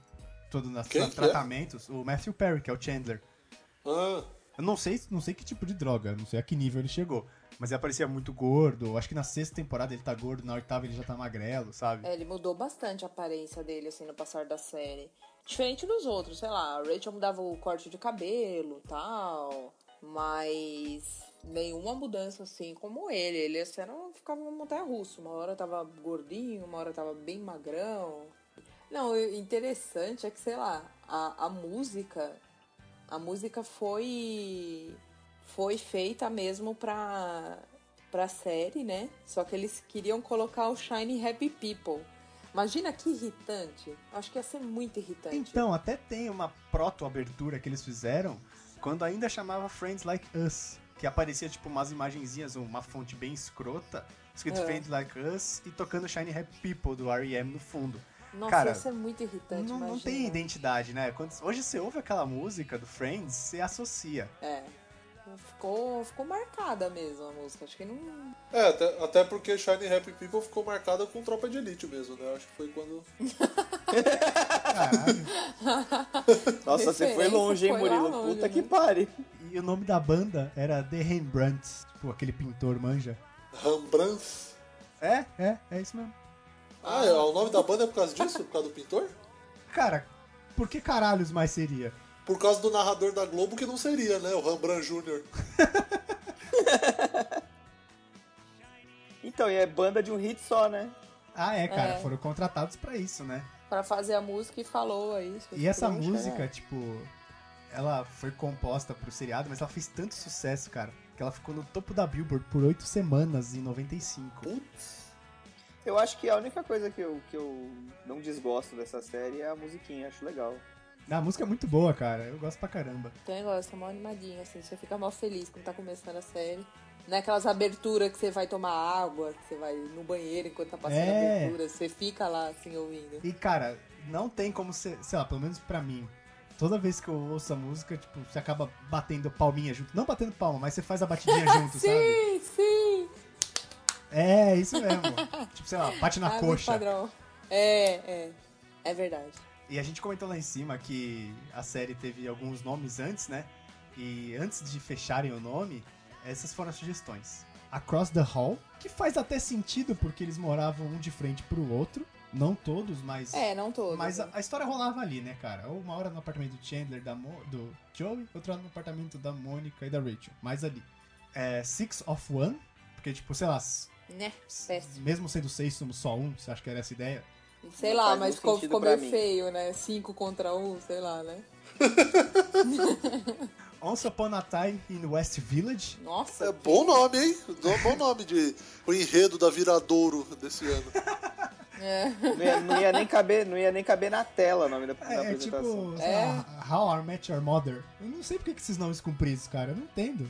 todo nos é? tratamentos, o Matthew Perry, que é o Chandler. Ah, Eu não sei, não sei que tipo de droga, não sei a que nível ele chegou. Mas ele aparecia muito gordo. Acho que na sexta temporada ele tá gordo, na oitava ele já tá magrelo, sabe? É, ele mudou bastante a aparência dele, assim, no passar da série. Diferente dos outros, sei lá, a Rachel mudava o corte de cabelo tal, mas nenhuma mudança assim como ele. Ele assim, era, ficava uma montanha russa. Uma hora tava gordinho, uma hora tava bem magrão. Não, o interessante é que, sei lá, a, a música. A música foi. Foi feita mesmo pra, pra série, né? Só que eles queriam colocar o Shiny Happy People. Imagina que irritante. Acho que ia ser muito irritante. Então, até tem uma proto-abertura que eles fizeram quando ainda chamava Friends Like Us. Que aparecia, tipo, umas imagenzinhas, uma fonte bem escrota, escrito É. Friends Like Us e tocando Shiny Happy People do R.E.M. no fundo. Nossa, cara, ia ser muito irritante. Não, não tem identidade, né? Quando, hoje você ouve aquela música do Friends, você associa. É. Ficou, ficou marcada mesmo a música. Acho que não. é, até, até porque Shiny Happy People ficou marcada com Tropa de Elite mesmo, né? Acho que foi quando. Caralho. Nossa, você foi longe, hein, foi Murilo? longe, Puta né? que pare. e o nome da banda era The Rembrandts, tipo aquele pintor manja. Rembrandts. É, é, é isso mesmo. Ah, é, o nome da banda é por causa disso? Por causa do pintor? Cara, por que caralhos mais seria? Por causa do narrador da Globo, que não seria, né? O Rembrandt Jr. Então, e é banda de um hit só, né? Ah, é, cara, É. foram contratados pra isso, né? Pra fazer a música e falou aí. E essa Trouxa, música, né? tipo, ela foi composta pro seriado, mas ela fez tanto sucesso, cara, que ela ficou no topo da Billboard por oito semanas em 95. Putz. Eu acho que a única coisa que eu, que eu não desgosto dessa série é a musiquinha, acho legal. A música é muito boa, cara, eu gosto pra caramba. Tem negócio, tá mó animadinho, assim. Você fica mal feliz quando tá começando a série. Não é aquelas aberturas que você vai tomar água, que você vai no banheiro enquanto tá passando É. a abertura. Você fica lá, assim, ouvindo. E, cara, não tem como ser, sei lá, pelo menos pra mim. Toda vez que eu ouço a música, tipo, você acaba batendo palminha junto. Não batendo palma, mas você faz a batidinha junto, sabe? Sim, sim! É, isso mesmo. tipo, sei lá, bate na Ah, coxa. padrão. É, é. É verdade. E a gente comentou lá em cima que a série teve alguns nomes antes, né? E antes de fecharem o nome, essas foram as sugestões. Across the Hall, que faz até sentido porque eles moravam um de frente pro outro. Não todos, mas. É, não todos. Mas a, a história rolava ali, né, cara? Ou uma hora no apartamento do Chandler, da Mo, do Joey, outra no apartamento da Mônica e da Rachel. Mais ali. É, Six of One, porque, tipo, sei lá, Né? Péssimo. mesmo sendo seis, somos só um, você acha que era essa ideia? Sei Não lá, mas ficou, ficou meio mim. feio, né? Cinco contra um, sei lá, né? Once Upon a Time in West Village. Nossa. É bom nome, hein? Bom nome de o enredo da Viradouro desse ano. É. Não ia, não ia nem caber, não ia nem caber na tela o nome da, da É, é apresentação. tipo, lá, How I Met Your Mother. Eu não sei por que esses nomes compridos, cara. Eu não entendo.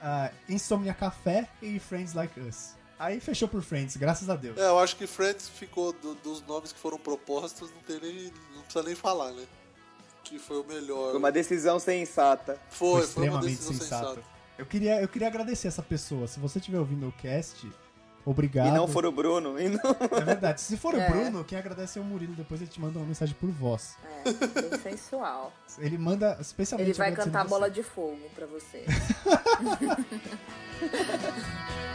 Ah, Insomnia Café e Friends Like Us. Aí fechou por Friends, graças a Deus. É, eu acho que Friends ficou do- dos nomes que foram propostos, não tem nem. não precisa nem falar, né? Que foi o melhor. Foi uma decisão sensata. Foi, Foi foi uma extremamente decisão sensato. sensata. Eu queria, eu queria agradecer essa pessoa. Se você estiver ouvindo o cast, obrigado. E não for o Bruno. E não... É verdade. Se for É. o Bruno, quem agradece é o Murilo. Depois ele te manda uma mensagem por voz. É, bem sensual. Ele manda especialmente. Ele vai cantar bola de fogo pra você.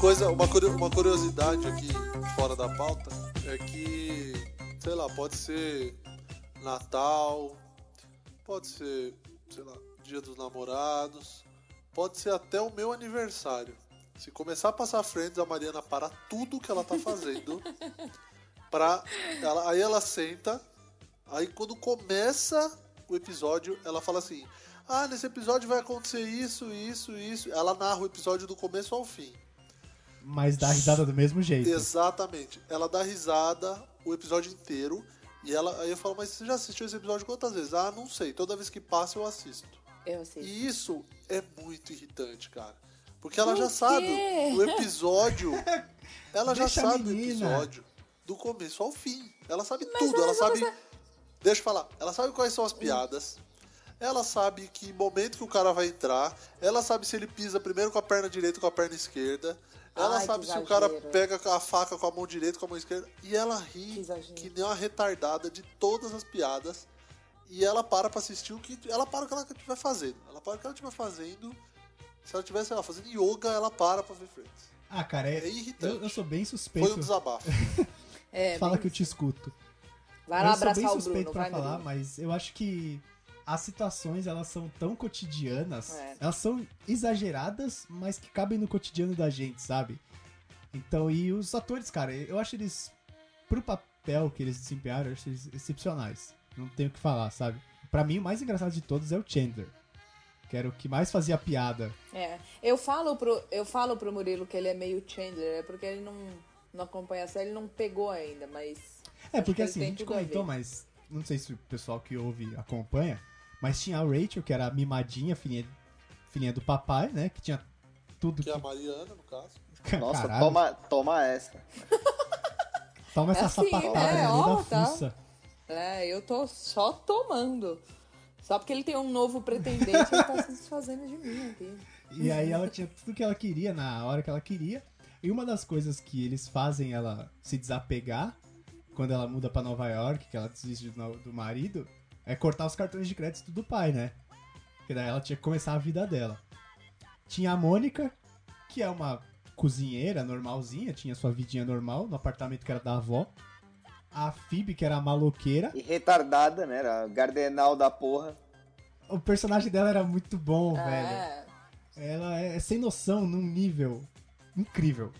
coisa, uma, uma curiosidade aqui fora da pauta é que, sei lá, pode ser Natal, pode ser, sei lá, Dia dos Namorados, pode ser até o meu aniversário. Se começar a passar frentes, a Mariana para tudo que ela tá fazendo. pra, ela, aí ela senta, aí quando começa o episódio, ela fala assim: Ah, nesse episódio vai acontecer isso, isso, isso. Ela narra o episódio do começo ao fim. Mas dá risada do mesmo jeito. Exatamente. Ela dá risada o episódio inteiro. E ela, aí eu falo, mas você já assistiu esse episódio quantas vezes? Ah, não sei. Toda vez que passa eu assisto. Eu sei. E isso é muito irritante, cara. Porque ela Por já quê? sabe o episódio. Ela já Deixa sabe o episódio do começo ao fim. Ela sabe tudo. Ela sabe. Deixa eu falar. Ela sabe quais são as piadas. Ela sabe que momento que o cara vai entrar. Ela sabe se ele pisa primeiro com a perna direita ou com a perna esquerda. Ela Ai, sabe que se o cara exagero. pega a faca com a mão direita ou com a mão esquerda. E ela Que ri exagero. que nem uma retardada de todas as piadas. E ela para pra assistir o que. Ela para o que ela estiver fazendo. Ela para o que ela estiver fazendo. Se ela estiver, sei lá, fazendo yoga, ela para pra ver Friends. Ah, cara, é, É irritante. eu, eu sou bem Foi suspeito. um desabafo. É, Fala bem- que eu te escuto. Vai lá eu sou bem abraçar o suspeito Bruno, pra vai falar, Bruno. mas eu acho que as situações elas são tão cotidianas, É. elas são exageradas, mas que cabem no cotidiano da gente, sabe? Então, e os atores, cara, eu acho eles pro papel que eles desempenharam, eu acho eles excepcionais. Não tenho o que falar, sabe? Pra mim, o mais engraçado de todos é o Chandler. Que era o que mais fazia piada. É. Eu falo pro, eu falo pro Murilo que ele é meio Chandler, é porque ele não, não acompanha a série, ele não pegou ainda, mas. É, porque assim, a gente a comentou, mas não sei se o pessoal que ouve acompanha, mas tinha a Rachel, que era a mimadinha, filhinha, filhinha do papai, né? Que tinha tudo Que que. é a Mariana, no caso. Nossa, Caralho, toma, toma essa. toma essa É assim, sapatada né? meio Ó, da tá. fuça. É, eu tô só tomando. Só porque ele tem um novo pretendente, ele tá se desfazendo de mim aqui. E aí ela tinha tudo que ela queria na hora que ela queria. E uma das coisas que eles fazem ela se desapegar quando ela muda pra Nova York, que ela desiste do, do marido, é cortar os cartões de crédito do pai, né? Porque daí ela tinha que começar a vida dela. Tinha a Mônica, que é uma cozinheira normalzinha, tinha sua vidinha normal no apartamento que era da avó. A Phoebe, que era a maloqueira. E retardada, né? Era Gardenal da porra. O personagem dela era muito bom, velho. É, Ela é sem noção num nível incrível.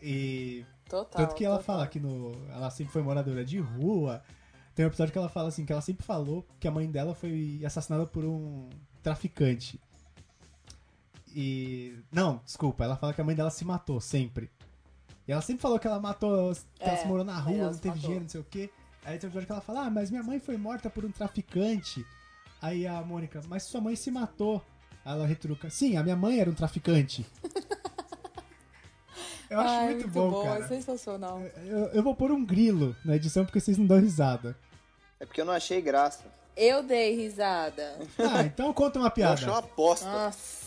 E total. tanto que ela total. fala que no, ela sempre foi moradora de rua. Tem um episódio que ela fala assim que ela sempre falou que a mãe dela foi assassinada por um traficante. E não, desculpa, ela fala que a mãe dela se matou sempre. E ela sempre falou que ela matou, que ela É, se morou na rua, não teve dinheiro, não sei o quê. Aí tem um episódio que ela fala: "Ah, mas minha mãe foi morta por um traficante". Aí a Mônica: "Mas sua mãe se matou". Aí ela retruca: "Sim, a minha mãe era um traficante". Eu acho Ai, muito, bom, cara. é sensacional. Eu, eu vou pôr um grilo na edição porque vocês não dão risada. É porque eu não achei graça. Eu dei risada. Ah, então conta uma Eu piada. achei uma aposta. Nossa.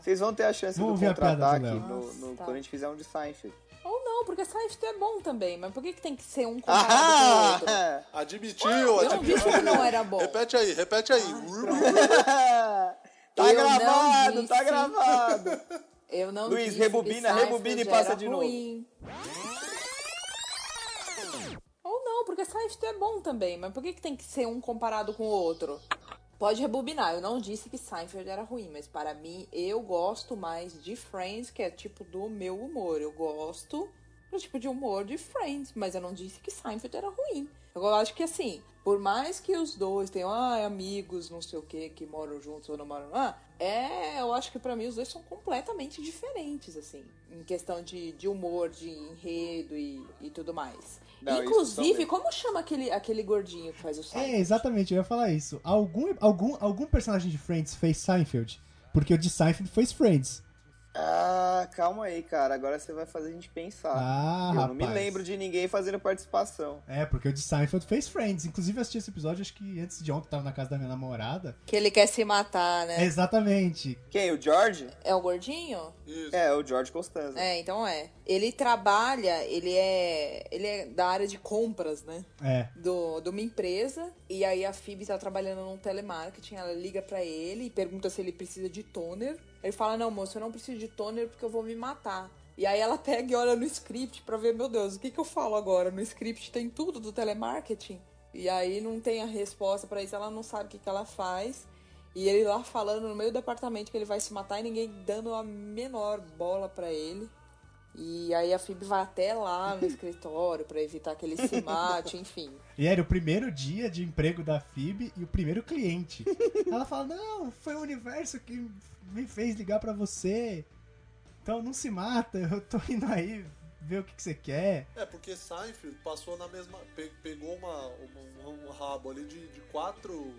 Vocês vão ter a chance Vamos do ver a piada do contra-ataque Léo. no, no- tá. quando a gente fizer um de Seinfeld. Ou não, porque Seinfeld é bom também, mas por que, que tem que ser um comparado com o Ah! outro? Admitiu, Eu não admitiu. disse que não era bom. Repete aí, repete aí. tá Eu não gravado, tá gravado. Eu não Luiz, disse rebobina, rebobina e passa de novo. ruim. Ou não, porque Seinfeld é bom também, mas por que, que tem que ser um comparado com o outro? Pode rebobinar, eu não disse que Seinfeld era ruim, mas para mim eu gosto mais de Friends, que é tipo do meu humor. Eu gosto do tipo de humor de Friends, mas eu não disse que Seinfeld era ruim. Eu acho que assim, por mais que os dois tenham ah, amigos, não sei o que, que moram juntos ou não moram lá, é, eu acho que pra mim os dois são completamente diferentes, assim, em questão de, de humor, de enredo e, e tudo mais. Não, Inclusive, como chama aquele, aquele gordinho que faz o É, Seinfeld? exatamente, eu ia falar isso. Algum, algum, algum personagem de Friends fez Seinfeld? Porque o de Seinfeld fez Friends. Ah, calma aí, cara. Agora você vai fazer a gente pensar. Ah, eu rapaz. não me lembro de ninguém fazendo participação. É, porque o de Seinfeld fez Friends. Inclusive, eu assisti esse episódio, acho que antes de ontem, tava na casa da minha namorada. Que ele quer se matar, né? Exatamente. Quem? O George? É o gordinho? Isso. É, o George Costanza. É, então é. Ele trabalha, ele é. Ele é da área de compras, né? É. Do, de uma empresa. E aí a Phoebe tá trabalhando num telemarketing. Ela liga pra ele e pergunta se ele precisa de toner. Ele fala: Não, moço, eu não preciso de toner porque eu vou me matar. E aí ela pega e olha no script pra ver, meu Deus, o que, que eu falo agora? No script tem tudo do telemarketing. E aí não tem a resposta pra isso, ela não sabe o que, que ela faz. E ele lá falando no meio do apartamento que ele vai se matar e ninguém dando a menor bola pra ele. E aí a Phoebe vai até lá no escritório pra evitar que ele se mate, enfim. E era o primeiro dia de emprego da Phoebe e o primeiro cliente. Ela fala: Não, foi o universo que me fez ligar pra você. Então não se mata, eu tô indo aí ver o que, que você quer. É, porque Seinfeld passou na mesma. pe- pegou uma, uma- um rabo ali de, de quatro.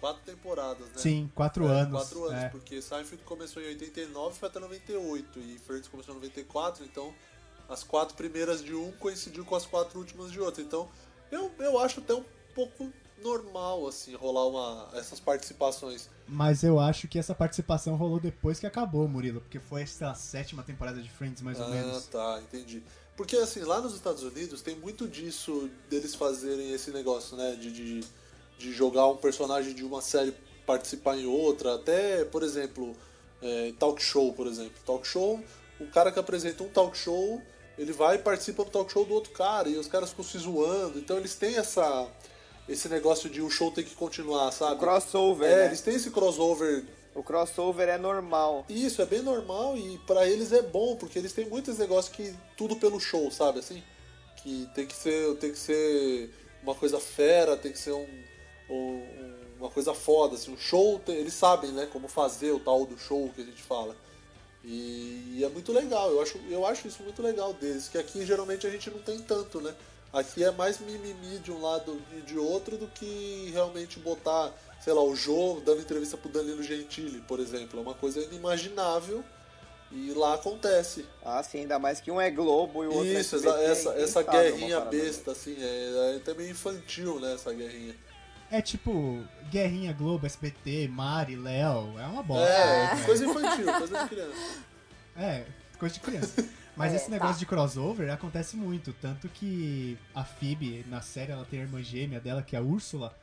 Quatro temporadas, né? Sim, quatro É, anos. Quatro anos, é. porque Seinfeld começou em 89 e foi até 98. E Friends começou em 94, então as quatro primeiras de um coincidiu com as quatro últimas de outro. Então eu, eu acho até um pouco normal, assim, rolar uma, essas participações. Mas eu acho que essa participação rolou depois que acabou, Murilo. Porque foi sei lá, a sétima temporada de Friends, mais ou ah, menos. tá, entendi. Porque assim, lá nos Estados Unidos tem muito disso deles fazerem esse negócio, né? De, de, de jogar um personagem de uma série participar em outra. Até, por exemplo, é, talk show, por exemplo. Talk show, o cara que apresenta um talk show, ele vai e participa do talk show do outro cara. E os caras ficam se zoando. Então eles têm essa. Esse negócio de o show ter que continuar, sabe? O crossover, É, né? eles têm esse crossover O crossover é normal. isso, é bem normal e pra eles é bom, porque eles têm muitos negócios que tudo pelo show, sabe assim? Que tem que ser, tem que ser uma coisa fera, tem que ser um, um- uma coisa foda, assim, um show, tem- eles sabem, né, como fazer o tal do show que a gente fala. E, é muito legal, eu acho, eu acho isso muito legal deles, que aqui geralmente a gente não tem tanto, né? Aqui é mais mimimi de um lado e de outro do que realmente botar, sei lá, o Jô dando entrevista pro Danilo Gentili, por exemplo. É uma coisa inimaginável E lá acontece. Ah, sim, ainda mais que um é Globo e o outro Isso, é essa, SBT, essa, essa guerrinha besta, assim, é, é até meio infantil, né, essa guerrinha. É tipo, Guerrinha Globo, SBT, Mari, Léo, é uma bosta. É, né? coisa infantil, coisa de criança. É, coisa de criança. Mas É, esse negócio tá. de crossover acontece muito. Tanto que a Phoebe, na série, ela tem a irmã gêmea dela, que é a Úrsula.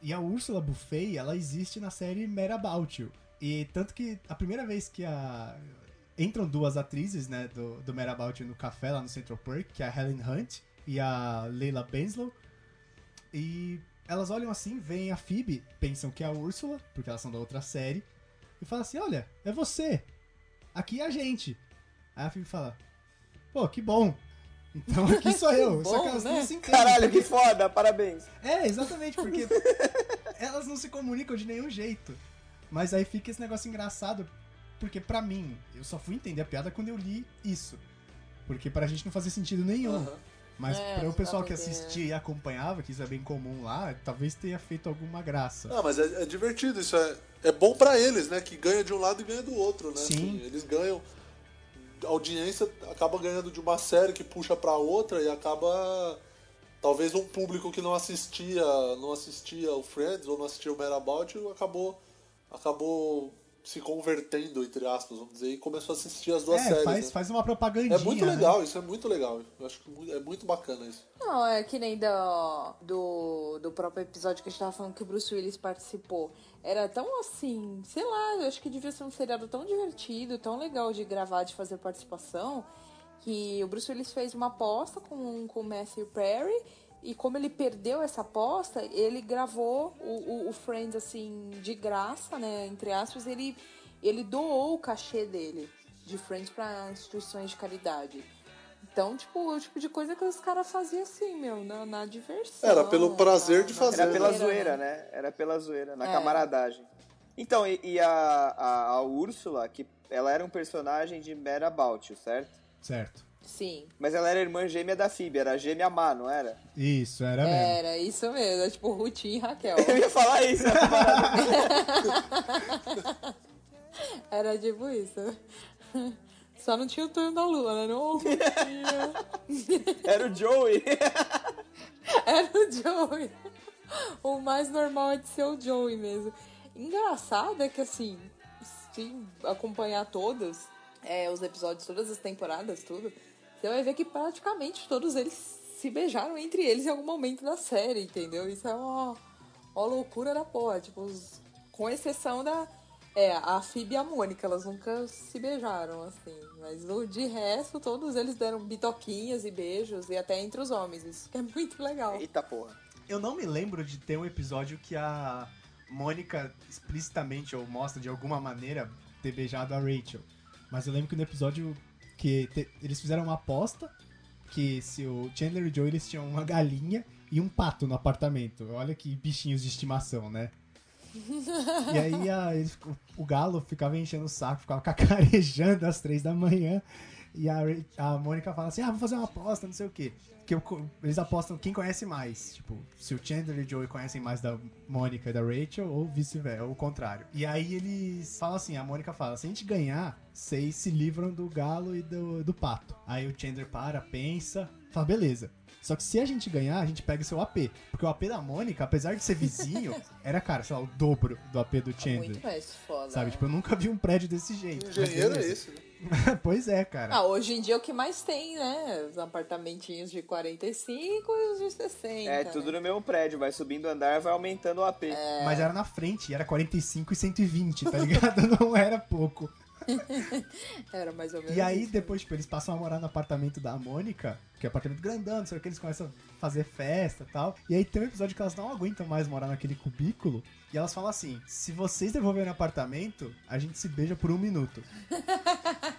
E a Úrsula Buffet, ela existe na série About You. E tanto que a primeira vez que a... Entram duas atrizes, né, do, do About You no café lá no Central Park, que é a Helen Hunt e a Leila Benslow. E elas olham assim, veem a Phoebe, pensam que é a Úrsula, porque elas são da outra série, e falam assim, olha, é você. Aqui é a gente. Aí a Phoebe fala, pô, que bom. Então aqui sou eu. Que Só que bom, elas né? não se entendem. Caralho, que foda, parabéns. É, exatamente, porque elas não se comunicam de nenhum jeito. Mas aí fica esse negócio engraçado, porque pra mim, eu só fui entender a piada quando eu li isso. Porque pra gente não fazia sentido nenhum. Aham. Mas É, para o pessoal que assistia e acompanhava, que isso é bem comum lá, talvez tenha feito alguma graça. Ah, mas é, é divertido, isso é, é bom pra eles, né? Que ganha de um lado e ganha do outro, né? Sim. Assim, eles ganham. A audiência acaba ganhando de uma série que puxa pra outra e acaba. Talvez um público que não assistia, não assistia o Friends ou não assistia o Mad About You acabou, acabou se convertendo, entre aspas, vamos dizer, e começou a assistir as duas é, séries. faz, né? faz uma propagandinha. É muito né? legal, isso é muito legal. Eu acho que é muito bacana isso. Não, é que nem do, do, do próprio episódio que a gente tava falando que o Bruce Willis participou. Era tão assim, sei lá, eu acho que devia ser um seriado tão divertido, tão legal de gravar, de fazer participação, que o Bruce Willis fez uma aposta com, com o Matthew Perry, e como ele perdeu essa aposta, ele gravou o, o, o Friends, assim, de graça, né, entre aspas, ele, ele doou o cachê dele de Friends para instituições de caridade. Então, tipo, o tipo de coisa que os caras faziam assim, meu, na, na diversão. Era pelo prazer na- de fazer, Era pela zoeira, zoeira, né? Era pela zoeira, na É. camaradagem. Então, e, e a, a, a Úrsula, que ela era um personagem de About You, certo? Certo. Sim. Mas ela era irmã gêmea da Phoebe, era a gêmea má, não era? Isso, era mesmo. Era isso mesmo, é tipo Ruth e Raquel. Eu ia falar isso. Era tipo isso. Só não tinha o turno da lua, né? Não. Era o Joey. Era o Joey. O mais normal é de ser o Joey mesmo. Engraçado é que assim, se acompanhar todos é, os episódios, todas as temporadas, tudo, você vai ver que praticamente todos eles se beijaram entre eles em algum momento da série, entendeu? Isso é uma, uma loucura da porra. Tipo, os- com exceção da. É, a Phoebe e a Mônica, elas nunca se beijaram, assim. Mas de resto, todos eles deram bitoquinhas e beijos, e até entre os homens. Isso que é muito legal. Eita porra. Eu não me lembro de ter um episódio que a Mônica explicitamente ou mostra de alguma maneira ter beijado a Rachel. Mas eu lembro que no episódio que te- eles fizeram uma aposta que se o Chandler e o Joe eles tinham uma galinha e um pato no apartamento. Olha que bichinhos de estimação, né? E aí a- o galo ficava enchendo o saco, ficava cacarejando às três da manhã. E a, a Mônica fala assim: Ah, vou fazer uma aposta, não sei o quê. Que eu eles apostam quem conhece mais. Tipo, se o Chandler e o Joey conhecem mais da Mônica e da Rachel, ou vice-versa, ou o contrário. E aí eles falam assim: a Mônica fala, se a gente ganhar, vocês se livram do galo e do, do pato. Aí o Chandler para, pensa, fala, beleza. Só que se a gente ganhar, a gente pega o seu AP. Porque o AP da Mônica, apesar de ser vizinho, era, cara, sei lá, o dobro do AP do Chandler. Muito mais foda. Sabe? né? Tipo, eu nunca vi um prédio desse jeito. Engenheiro é esse, né? pois é, cara. Ah, hoje em dia é o que mais tem, né? Os apartamentinhos de 45 e os de 60. É, tudo né? no mesmo prédio, vai subindo o andar, vai aumentando o AP. Mas era na frente, e era 45 e 120, tá ligado? Não era pouco. Era mais ou menos E aí, isso. depois, tipo, eles passam a morar no apartamento da Mônica, que é um apartamento grandão, não sei o que, eles começam a fazer festa e tal. E aí tem um episódio que elas não aguentam mais morar naquele cubículo. E elas falam assim: se vocês devolverem o apartamento, a gente se beija por um minuto.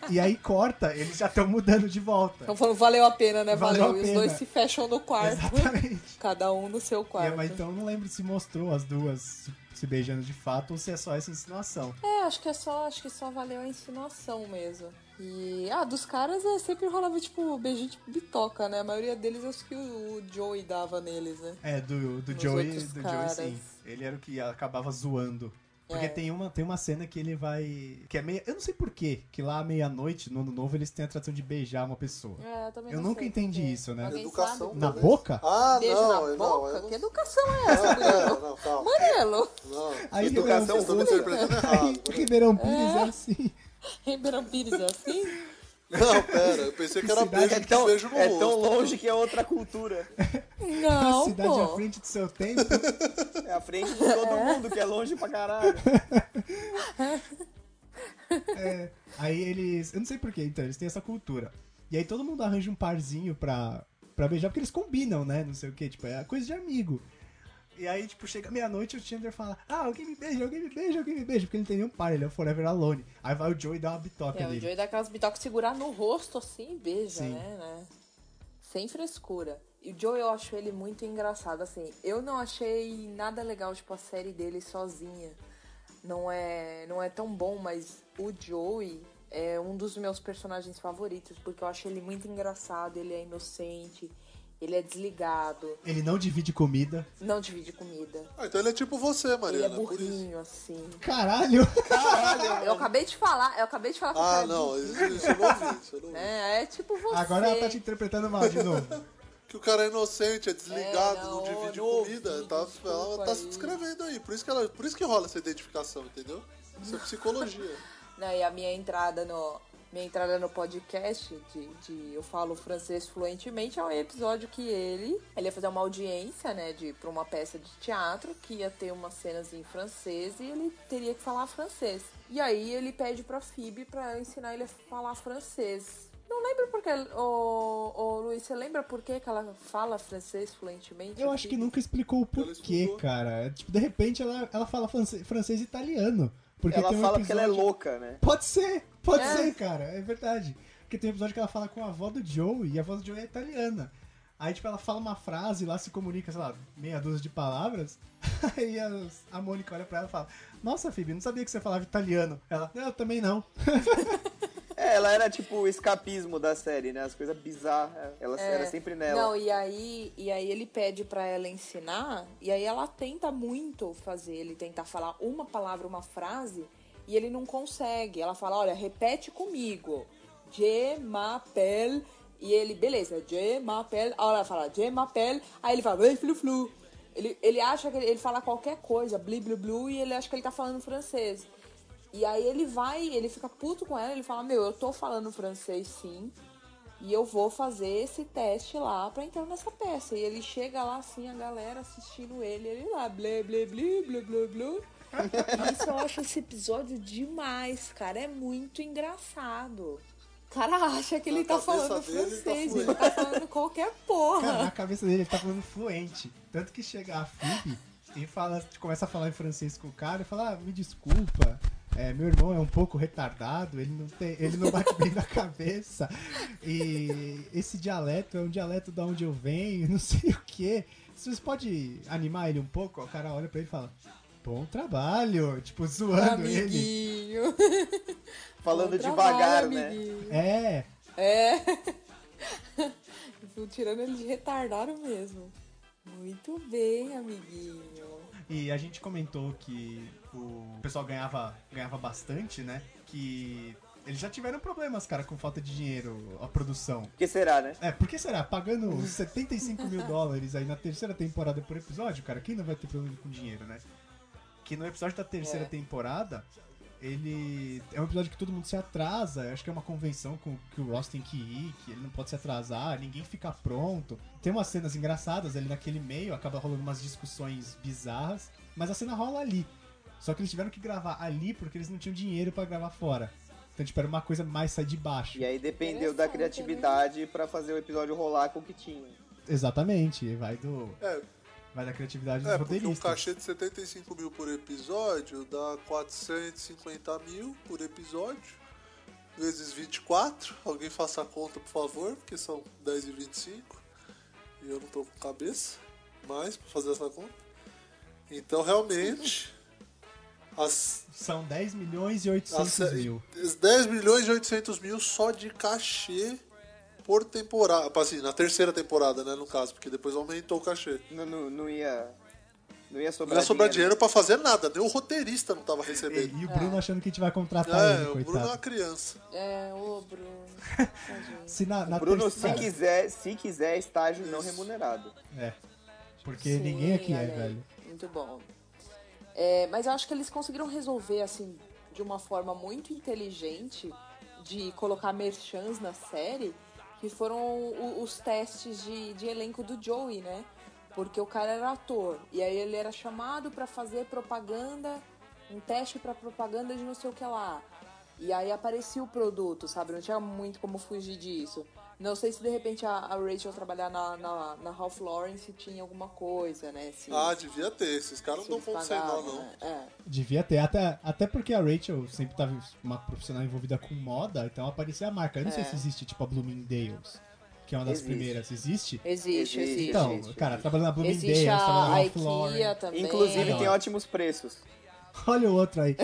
E aí corta, eles já estão mudando de volta. Então falando, valeu a pena, né? Valeu Valeu. a E os pena. dois se fecham no quarto. Exatamente. Cada um no seu quarto. mas então eu não lembro se mostrou as duas se- beijando de fato ou se é só essa insinuação. É, acho que é só, acho que só valeu a insinuação mesmo. E, ah, dos caras é, sempre rolava, tipo, beijinho tipo bitoca, né? A maioria deles acho que o, o Joey dava neles, né? É, do, do Nos Joey, do Joey sim. Ele era o que acabava zoando Porque É. tem, uma, tem uma cena que ele vai. Que é meia. Eu não sei porquê, que lá à meia-noite, no ano novo, eles têm a tradição de beijar uma pessoa. É, também Eu não nunca sei entendi por quê. isso, né? Alguém Educação. sabe? Na Talvez. boca? Ah, Beijo não, na eu- boca? não, eu não Que educação é essa, Murilo? é, não, calma. Murilo! Não, Aí Educação vocês estão me errado. Ribeirão Pires é assim. Ribeirão Pires é assim? Não, pera, eu pensei que era Cidade beijo, É tão, beijo no é rosto. tão longe que é outra cultura. Não, cidade pô. à frente do seu tempo. É a frente de todo mundo, que é longe pra caralho. É, aí eles. Eu não sei porquê, então, eles têm essa cultura. E aí todo mundo arranja um parzinho pra, pra beijar, porque eles combinam, né? Não sei o que, tipo, é coisa de amigo. E aí, tipo, chega meia-noite e o Chandler fala: Ah, alguém me beija, alguém me beija, alguém me beija, porque ele não tem nenhum par, ele é o Forever Alone. Aí vai o Joey dar uma bitoca É, o nele. Joey dá aquelas bitocas segurar no rosto assim e beija, Sim. né, né? Sem frescura. E o Joey eu acho ele muito engraçado, assim. Eu não achei nada legal, tipo, a série dele sozinha. Não é, não é tão bom, mas o Joey é um dos meus personagens favoritos, porque eu acho ele muito engraçado, ele é inocente, ele é desligado, Ele não divide comida. não divide comida. Ah, então ele é tipo você, Ele é Mariana, por isso. burrinho, assim. Caralho! Eu acabei de falar, eu acabei de falar com o Ah, cara não, isso, isso eu não ouvi, isso eu não ouvi. É, é tipo você. Agora ela tá te interpretando mal de novo. Que o cara é inocente, é desligado, É, não, não, divide não comida. ouvi, Tá, ela tá se aí. descrevendo aí. Por isso, que ela, por isso que rola essa identificação, entendeu? Isso é psicologia. Não, e a minha entrada no minha entrada no podcast de, de eu falo francês fluentemente é um episódio que ele ele ia fazer uma audiência né de para uma peça de teatro que ia ter umas cenas em francês e ele teria que falar francês. E aí ele pede pra Phoebe pra ensinar ele a falar francês. Não lembro porque ô, ô Luiz você lembra por que que ela fala francês fluentemente? Eu acho que nunca explicou o porquê, cara. É, Tipo, de repente ela, ela fala francês, francês e italiano. Porque ela tem um fala que ela é episódio- louca, né? Pode ser, pode É. ser, cara, é verdade. Porque tem um episódio que ela fala com a avó do Joey e a avó do Joey é italiana. Aí, tipo, ela fala uma frase lá, se comunica, sei lá, meia dúzia de palavras. Aí as- a Mônica olha pra ela e fala: Nossa, Phoebe, não sabia que você falava italiano. Ela, não, eu também não. Ela era tipo o escapismo da série, né? As coisas bizarras. Ela É. era sempre nela. Não, e aí, e aí ele pede pra ela ensinar, e aí ela tenta muito fazer ele tentar falar uma palavra, uma frase, e ele não consegue. Ela fala, olha, repete comigo. Je m'appelle. E ele, beleza, je m'appelle. Aí ela fala, je m'appelle. Aí ele fala, ei, flu, flu. Ele, ele acha que ele, ele fala qualquer coisa, bli, blu, blu, e ele acha que ele tá falando francês. E aí ele vai, ele fica puto com ela, ele fala, meu, eu tô falando francês sim. E eu vou fazer esse teste lá pra entrar nessa peça. E ele chega lá assim, a galera assistindo ele, ele lá, blé, blé, blé, blé, blé, blé. Isso eu acho esse episódio demais, cara. É muito engraçado. O cara acha que ele Na tá falando dele, ele tá francês, fluente. ele tá falando qualquer porra. Cara, na cabeça dele ele tá falando fluente. Tanto que chega a Phoebe e fala, começa a falar em francês com o cara e fala, ah, me desculpa. É, meu irmão é um pouco retardado, ele não, tem, ele não bate bem na cabeça. E esse dialeto é um dialeto da onde eu venho, não sei o que. Vocês podem animar ele um pouco? O cara olha pra ele e fala, bom trabalho, tipo, zoando ele. Amiguinho. Falando Bom devagar, trabalho, né? amiguinho. É, É. Fui tirando ele de retardado mesmo. Muito bem, amiguinho. E a gente comentou que o pessoal ganhava, ganhava bastante, né? Que eles já tiveram problemas, cara, com falta de dinheiro, a produção. O que será, né? É, por que será? Pagando 75 mil dólares aí na terceira temporada por episódio, cara, quem não vai ter problema com dinheiro, né? Que no episódio da terceira É. temporada, ele. É um episódio que todo mundo se atrasa. Acho que é uma convenção com, que o Ross tem que ir, que ele não pode se atrasar, ninguém fica pronto. Tem umas cenas engraçadas ali naquele meio, acaba rolando umas discussões bizarras, mas a cena rola ali. Só que eles tiveram que gravar ali porque eles não tinham dinheiro pra gravar fora. Então, tipo, era uma coisa mais sai de baixo. E aí dependeu da Interessante, criatividade pra fazer o episódio rolar com o que tinha. Exatamente, vai do. É, Vai da criatividade dos é porque um roteiristas. cachê de 75 mil por episódio dá 450 mil por episódio. Vezes 24. Alguém faça a conta, por favor, porque são 10 e 25. E eu não tô com cabeça mais pra fazer essa conta. Então, realmente, as, São 10 milhões e as 800 mil. 10 milhões e 800 mil só de cachê por temporada. Assim, na terceira temporada, né, no caso, porque depois aumentou o cachê. Não, não, não ia. Não ia Não sobrar, ia sobrar dinheiro dinheiro. pra fazer nada, nem o roteirista não tava recebendo. E o Bruno achando que a gente vai contratar É, ele, o coitado. Bruno é uma criança. É, ô Bruno. Se na, na Bruno, se terceira- quiser, se quiser, estágio não remunerado. É. Porque Sim, ninguém aqui é, aí. velho. Muito bom. É, mas eu acho que eles conseguiram resolver, assim, de uma forma muito inteligente de colocar merchans na série, que foram os testes de, de elenco do Joey, né? Porque o cara era ator, e aí ele era chamado pra fazer propaganda, um teste pra propaganda de não sei o que lá. E aí aparecia o produto, sabe? Não tinha muito como fugir disso. Não sei se de repente a, a Rachel trabalhar na, na, na Ralph Lauren se tinha alguma coisa, né? Se, Ah, devia ter. Esses caras não estão sem pagavam, não. né? É. Devia ter, até, até porque a Rachel sempre tava uma profissional envolvida com moda, então aparecia a marca. Eu não sei É. se existe, tipo, a Bloomingdale's, que é uma das Existe. primeiras. Existe? Existe, Existe. Então, existe, cara, existe. trabalhando na Bloomingdale's, trabalhando na Ralph Lauren. Também. Inclusive, Não. tem ótimos preços. Olha o outro aí.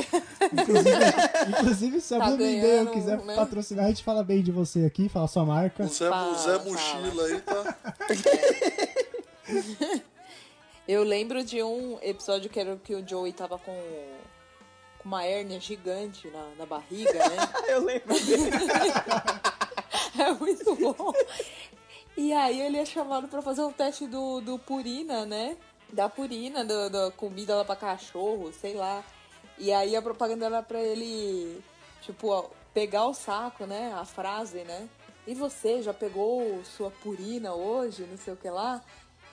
Inclusive, inclusive se a Tá ganhando, quiser né? patrocinar, a gente fala bem de você aqui, fala sua marca. O Zé, Fala, o Zé fala. Mochila aí tá. Eu lembro de um episódio que era que o Joey tava com, com uma hérnia gigante na, na barriga, né? Eu lembro dele. É muito bom. E aí ele é chamado pra fazer um teste do, do Purina, né? Da Purina, do, da comida lá pra cachorro, sei lá. E aí a propaganda era pra ele, tipo, ó, pegar o saco, né? A frase, né? E você já pegou sua Purina hoje, não sei o que lá?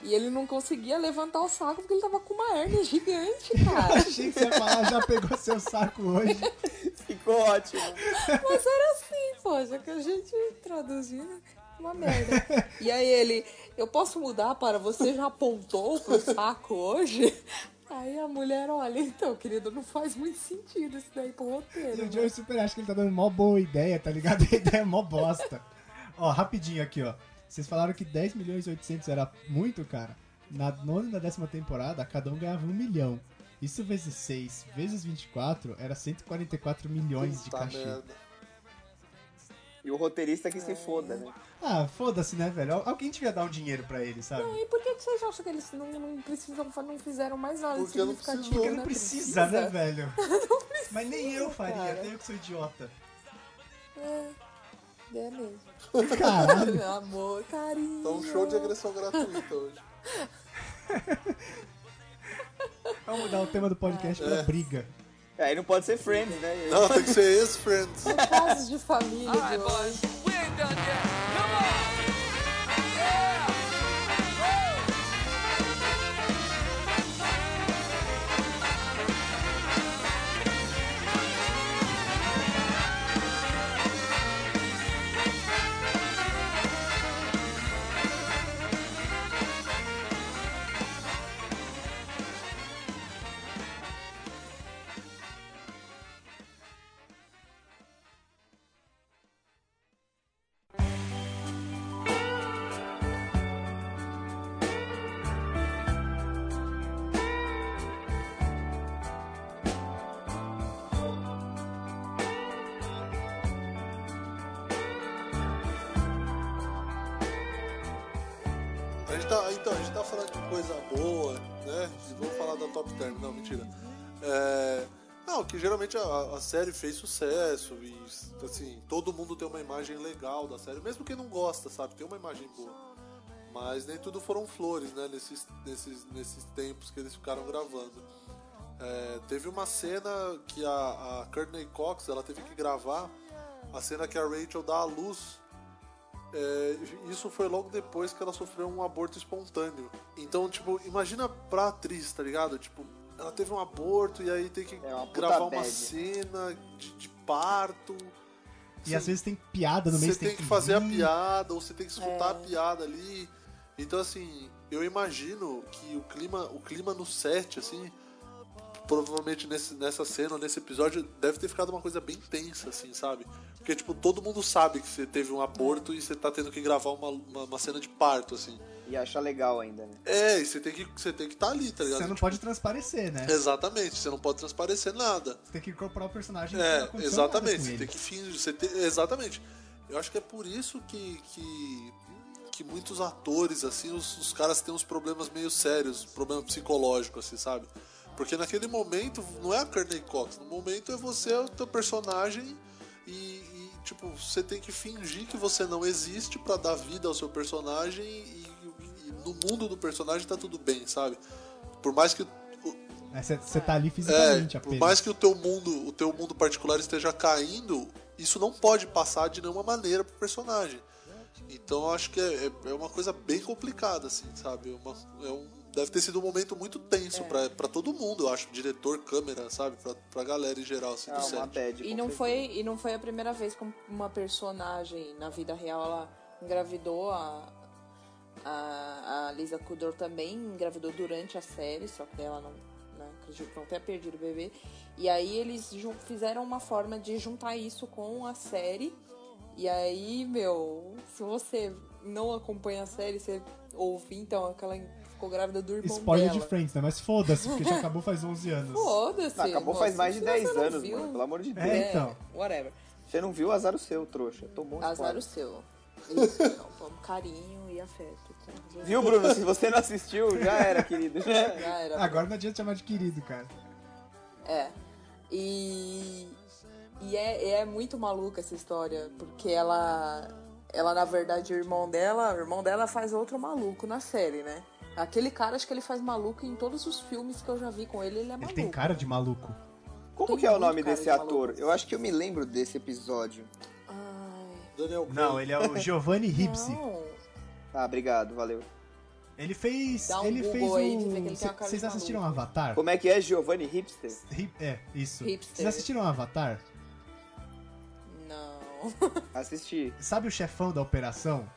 E ele não conseguia levantar o saco porque ele tava com uma hérnia gigante, cara. Achei que você ia falar, já pegou seu saco hoje. Ficou ótimo. Mas era assim, poxa, que a gente traduzindo uma merda. E aí ele, eu posso mudar para você já apontou pro saco hoje? Aí a mulher, olha, então, querido, não faz muito sentido isso daí pro E roteiro. o né? Joey super acha que ele tá dando mó boa ideia, tá ligado? A ideia é mó bosta. ó, rapidinho aqui, ó. Vocês falaram que 10 milhões e 800 era muito, cara. Na nona e na décima temporada, cada um ganhava um milhão. Isso vezes 6, vezes 24, era 144 milhões de Puta cachê. merda. E o roteirista que se foda, né? Ah, foda-se, né, velho? Alguém devia dar um dinheiro pra ele, sabe? E por que, que vocês acham que eles não, não precisam, não fizeram mais nada Porque não precisou. Porque não né? precisa, né, velho? Mas nem eu faria, cara. até eu que sou idiota. É, é mesmo. Caralho. Meu amor, carinho. Tá um show de agressão gratuita hoje. Vamos mudar o tema do podcast pra briga. É, Aí não pode ser Friends, né? Não, tem que ser ex-friends. Casos de família de hoje. We ain't done yet. Gente tá, então, a gente tá falando de coisa boa, né? Vamos falar da Top Term. Não, mentira. É, não, que geralmente a, a série fez sucesso e, assim, todo mundo tem uma imagem legal da série. Mesmo quem não gosta, sabe? Tem uma imagem boa. Mas nem tudo foram flores, né? Nesses, nesses, nesses tempos que eles ficaram gravando. É, teve uma cena que a, a Courtney Cox, ela teve que gravar a cena que a Rachel dá à luz é, isso foi logo depois que ela sofreu um aborto espontâneo. Então, tipo, imagina pra atriz, tá ligado? Tipo, ela teve um aborto e aí tem que É uma gravar uma bad. cena de, de parto. E às vezes tem piada no meio, Você tem que fazer a piada, ou você tem que escutar a É. piada ali. Então, assim, eu imagino que o clima, o clima no set, assim, provavelmente nesse, nessa cena, nesse episódio, deve ter ficado uma coisa bem tensa, assim, sabe? Porque, tipo, todo mundo sabe que você teve um aborto e você tá tendo que gravar uma, uma, uma cena de parto, assim. E acha legal ainda, né? É, e você tem que você tem que estar ali, tá ligado? Você não Tipo, pode transparecer, né? Exatamente, você não pode transparecer nada. Você tem que incorporar o personagem. que não É, exatamente. nada com Você ele. tem que fingir. Você tem- exatamente. Eu acho que é por isso que, que, que muitos atores, assim, os, os caras têm uns problemas meio sérios, problema psicológico, assim, sabe? Porque naquele momento não é a Courtney Cox, no momento é você, o teu personagem e, e, tipo, você tem que fingir que você não existe pra dar vida ao seu personagem e, e no mundo do personagem tá tudo bem, sabe? Por mais que Você tá ali é, fisicamente por apenas. mais que o teu mundo, o teu mundo particular esteja caindo, isso não pode passar de nenhuma maneira pro personagem. Então eu acho que é, é- é uma coisa bem complicada, assim, sabe? Uma- é um- deve ter sido um momento muito tenso pra, pra todo mundo, eu acho, diretor, câmera, sabe? Pra, pra galera em geral, assim, É do set. bad. E não, certeza. foi, e não foi a primeira vez que uma personagem na vida real ela engravidou. A, a, a Lisa Kudrow também engravidou durante a série, só que ela não, né, acredito que não tenha perdido o bebê. E aí eles fizeram uma forma de juntar isso com a série. E aí, meu, se você não acompanha a série, você ouve, então, aquela ficou grávida do irmão Spoiler dela. de Friends, né? Mas foda-se, porque já acabou faz 11 anos. Foda-se. Acabou faz mais de Se 10 você não anos, viu, mano. Pelo amor de Deus. É, então. Whatever. Você não viu, azar o seu, trouxa. Tomou um Azar o seu. Isso, então, vamos carinho e afeto. tá? Viu, Bruno? Se você não assistiu, já era, querido. Já era. Agora não adianta chamar de querido, cara. É. E. E é, é muito maluca essa história, porque ela. Ela, na verdade, o irmão dela. O irmão dela faz outro maluco na série, né? Aquele cara, acho que ele faz maluco em todos os filmes que eu já vi com ele, ele é Ele maluco. tem cara de maluco. Como Tem que é o nome desse de ator? maluco. Eu acho que eu me lembro desse episódio. Ai. Daniel Craig. Não, ele é o Giovanni. Não. Ah, obrigado, valeu. Ele fez. Um ele Google fez ele cara Vocês de assistiram maluco. Avatar? Como é que é Giovanni Hipster? Ri- É, isso. Vocês assistiram Avatar? Não. Assisti. Sabe o chefão da operação?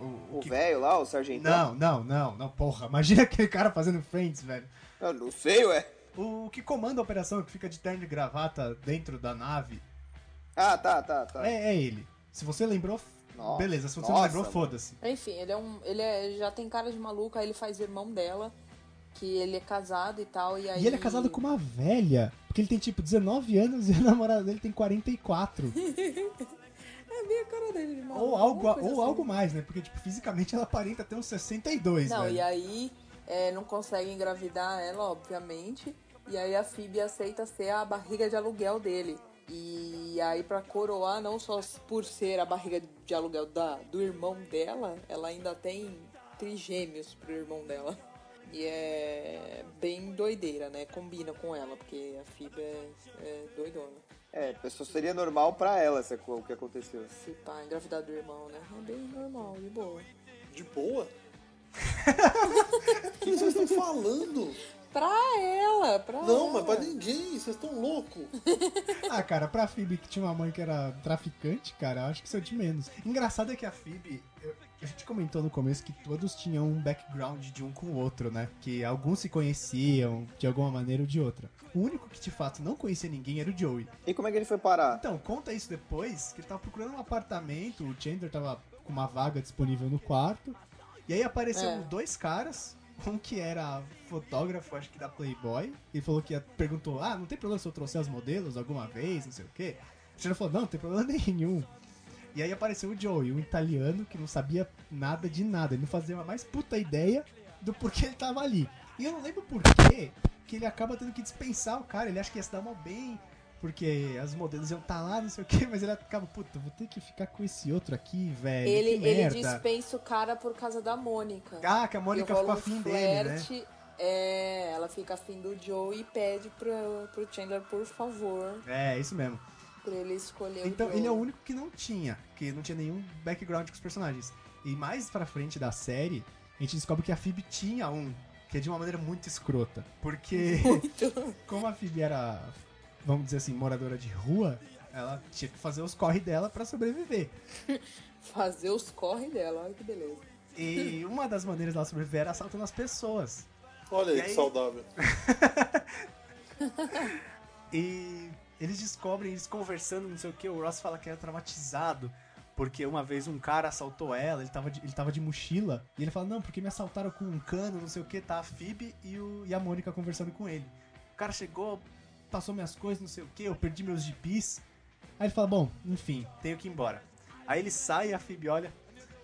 O, O que- velho lá, o sargentão? Não, não, não, não, porra. Imagina aquele cara fazendo Friends, velho. Eu não sei, ué. O que comanda a operação, que fica de terno e gravata dentro da nave, Ah, tá, tá, tá. é, é ele. Se você lembrou, Nossa, beleza. Se você não nossa, lembrou, mano. foda-se. Enfim, ele é um. Ele é, já tem cara de maluco, aí ele faz irmão dela, que ele é casado e tal, e aí. E ele é casado com uma velha, porque ele tem tipo 19 anos e a namorada dele tem 44. É bem a cara dele de maluco. ou algo, ou assim. algo mais, né? Porque tipo, fisicamente ela aparenta ter uns 62, Não, velho. e aí é, não consegue engravidar ela, obviamente. E aí a Phoebe aceita ser a barriga de aluguel dele. E aí, pra coroar, não só por ser a barriga de aluguel da, do irmão dela, ela ainda tem trigêmeos pro irmão dela. E é bem doideira, né? Combina com ela, porque a Phoebe é, é doidona. É, pessoa seria normal pra ela essa, co- o que aconteceu. Se pá, engravidar do irmão, né? É bem normal, de boa. De boa? O que vocês estão falando? Pra ela, pra Não, ela. mas pra ninguém, vocês estão loucos. Ah, cara, pra Phoebe que tinha uma mãe que era traficante, cara, eu acho que isso é de menos. Engraçado é que a Phoebe, eu- a gente comentou no começo que todos tinham um background de um com o outro, né? Que alguns se conheciam de alguma maneira ou de outra. O único que de fato não conhecia ninguém era o Joey. E como é que ele foi parar? Então, conta isso depois, que ele tava procurando um apartamento, o Chandler tava com uma vaga disponível no quarto, e aí apareceram É. dois caras, um que era fotógrafo, acho que da Playboy, e falou que ia- perguntou, ah, não tem problema se eu trouxer os modelos alguma vez, não sei o quê. O Chandler falou, não, não tem problema nenhum. E aí apareceu o Joey, um italiano que não sabia nada de nada, ele não fazia a mais puta ideia do porquê ele tava ali. E eu não lembro por quê que ele acaba tendo que dispensar o cara, ele acha que ia se dar mal bem, porque as modelos iam estar lá, não sei o que, mas ele acaba, puta, vou ter que ficar com esse outro aqui, velho. Ele, ele dispensa o cara por causa da Mônica. Ah, que a Mônica ficou um afim dele, né? É, ela fica afim do Joe e pede pro, pro Chandler, por favor, É, isso mesmo. Pra ele escolher Então, o ele é o único que não tinha, que não tinha nenhum background com os personagens. E mais pra frente da série, a gente descobre que a Phoebe tinha um, que é de uma maneira muito escrota. Porque, como a Phoebe era, vamos dizer assim, moradora de rua, ela tinha que fazer os corre dela pra sobreviver. Fazer os corre dela, olha que beleza. E uma das maneiras dela sobreviver era assaltando as pessoas. Olha aí, E que aí? saudável. E eles descobrem, eles conversando, não sei o que, o Ross fala que era traumatizado. Porque uma vez um cara assaltou ela, ele tava de, ele tava de mochila, e ele fala, não, porque me assaltaram com um cano, não sei o que, tá a Phoebe e, o, e a Mônica conversando com ele. O cara chegou, passou minhas coisas, não sei o que, eu perdi meus gipis. Aí ele fala, bom, enfim, tenho que ir embora. Aí ele sai e a Phoebe olha,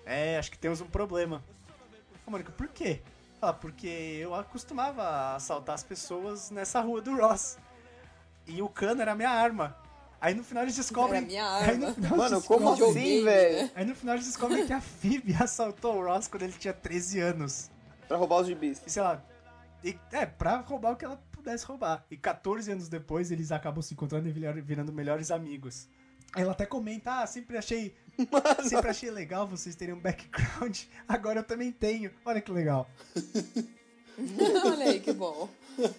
É, acho que temos um problema. Ô, Mônica, por quê? Fala, porque eu acostumava assaltar as pessoas nessa rua do Ross. E o cano era a minha arma. Aí no final eles descobrem. Era minha Aí no arma. final Mano, como assim, velho? né? Aí no final eles descobrem que a Phoebe assaltou o Ross quando ele tinha 13 anos. Pra roubar os gibis. E sei lá. E, é, pra roubar o que ela pudesse roubar. E 14 anos depois eles acabam se encontrando e virando melhores amigos. Aí ela até comenta, ah, sempre achei. Sempre achei legal vocês terem um background. Agora eu também tenho. Olha que legal. Olha aí, que bom.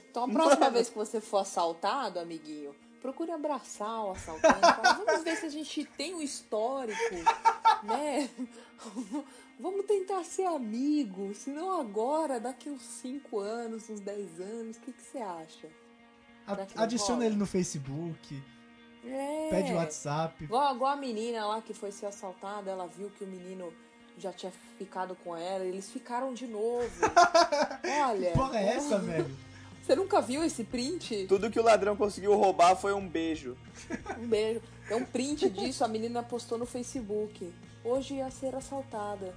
Então a próxima vez que você for assaltado, amiguinho, procure abraçar o assaltante. Fala, Vamos ver se a gente tem um histórico, né? Vamos tentar ser amigos. Se não agora, daqui uns 5 anos, uns 10 anos, o que, que você acha? A- adiciona ele no Facebook, É. pede WhatsApp. Igual, igual a menina lá que foi ser assaltada, ela viu que o menino já tinha ficado com ela, eles ficaram de novo. Olha. Que porra é essa, velho? Você nunca viu esse print? Tudo que o ladrão conseguiu roubar foi um beijo. Um beijo. É um print disso, a menina postou no Facebook. Hoje ia ser assaltada.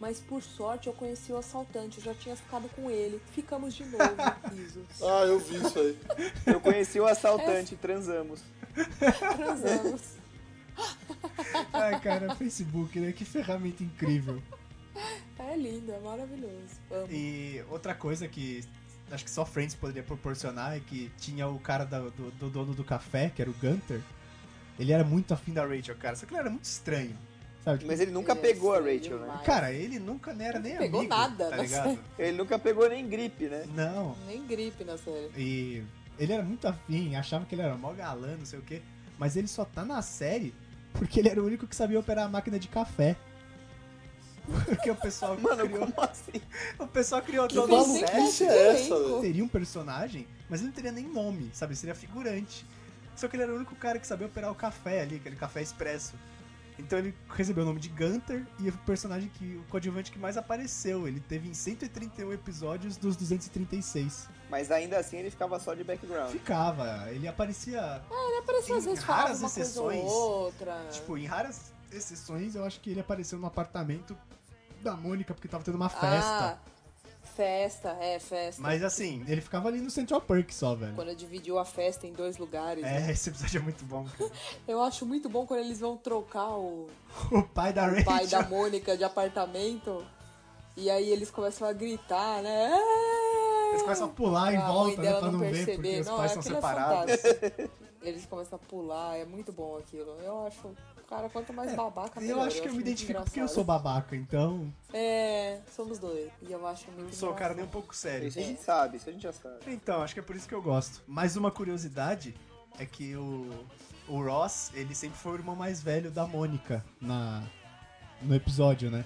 Mas por sorte eu conheci o assaltante, eu já tinha ficado com ele. Ficamos de novo, risos. Ah, eu vi isso aí. Eu conheci o assaltante, transamos. Transamos. Ai, cara, Facebook, né? Que ferramenta incrível. É lindo, é maravilhoso. Amo. E outra coisa que acho que só Friends poderia proporcionar é que tinha o cara da- do, do dono do café, que era o Gunter. Ele era muito afim da Rachel, cara. Só que ele era muito estranho. Sabe? Tipo, Mas ele nunca Ele é pegou a Rachel, né? Cara, ele nunca nem era nem pegou amigo, nada tá na ligado? Ele nunca pegou nem gripe, né? Não. Nem gripe na série. E ele era muito afim, achava que ele era mó galã, não sei o quê. Mas ele só tá na série porque ele era o único que sabia operar a máquina de café. Porque o pessoal Mano, criou, como assim? o pessoal criou Que é do essa, velho? Teria um personagem, mas ele não teria nem nome, sabe? Ele seria figurante. Só que ele era o único cara que sabia operar o café ali, aquele café expresso. Então ele recebeu o nome de Gunter e o personagem que o coadjuvante que mais apareceu. Ele teve em 131 episódios dos 236. Mas ainda assim ele ficava só de background. Ficava, ele aparecia Ele apareceu às Em vezes raras uma exceções, ou outra. Tipo, em raras exceções, eu acho que ele apareceu no apartamento da Mônica porque tava tendo uma festa. Ah, festa, é, festa. Mas assim, ele ficava ali no Central Park só, velho. Quando dividiu a festa em dois lugares. né? É, esse episódio é muito bom. cara. Eu acho muito bom quando eles vão trocar o, O pai da o Rachel. pai da Mônica de apartamento. E aí eles começam a gritar, né? É! Eles começam a pular em Pra volta, né, pra não ver, perceber. porque os Não, pais são aquilo é separados. fantástico. Eles começam a pular, é muito bom aquilo. Eu acho, cara, quanto mais babaca, eu melhor. acho que eu me muito identifico porque eu engraçado. sou babaca, então É, somos dois. E eu acho muito eu não sou o cara nem um engraçado. pouco sério. Isso a gente sabe, isso a gente já sabe. Então, acho que é por isso que eu gosto. Mais uma curiosidade é que o, o Ross, ele sempre foi o irmão mais velho da Mônica na, no episódio, né?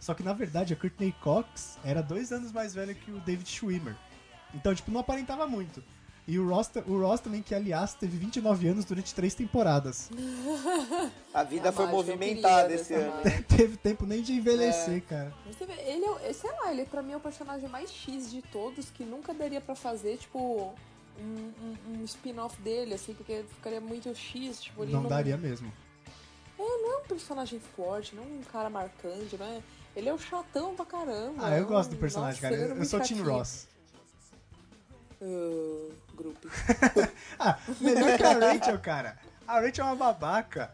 Só que na verdade a Courtney Cox era dois anos mais velha que o David Schwimmer. Então, tipo, não aparentava muito. E o Ross, o Ross também, que aliás teve 29 anos durante três temporadas. A vida É a foi mágica, movimentada esse ano. teve tempo nem de envelhecer, cara. Você vê, ele é, sei lá, ele pra mim é o personagem mais X de todos que nunca daria pra fazer, tipo, um, um- um spin-off dele, assim, porque ficaria muito X, tipo, ele Não daria mesmo. não é um personagem forte, não é um cara marcante, né? Ele é o chatão pra caramba. Ah, eu é gosto um- do personagem, nossa, cara. ele Eu, eu sou Tim. Ross. Ah, grupo. Ah, melhor que a Rachel, cara. A Rachel é uma babaca.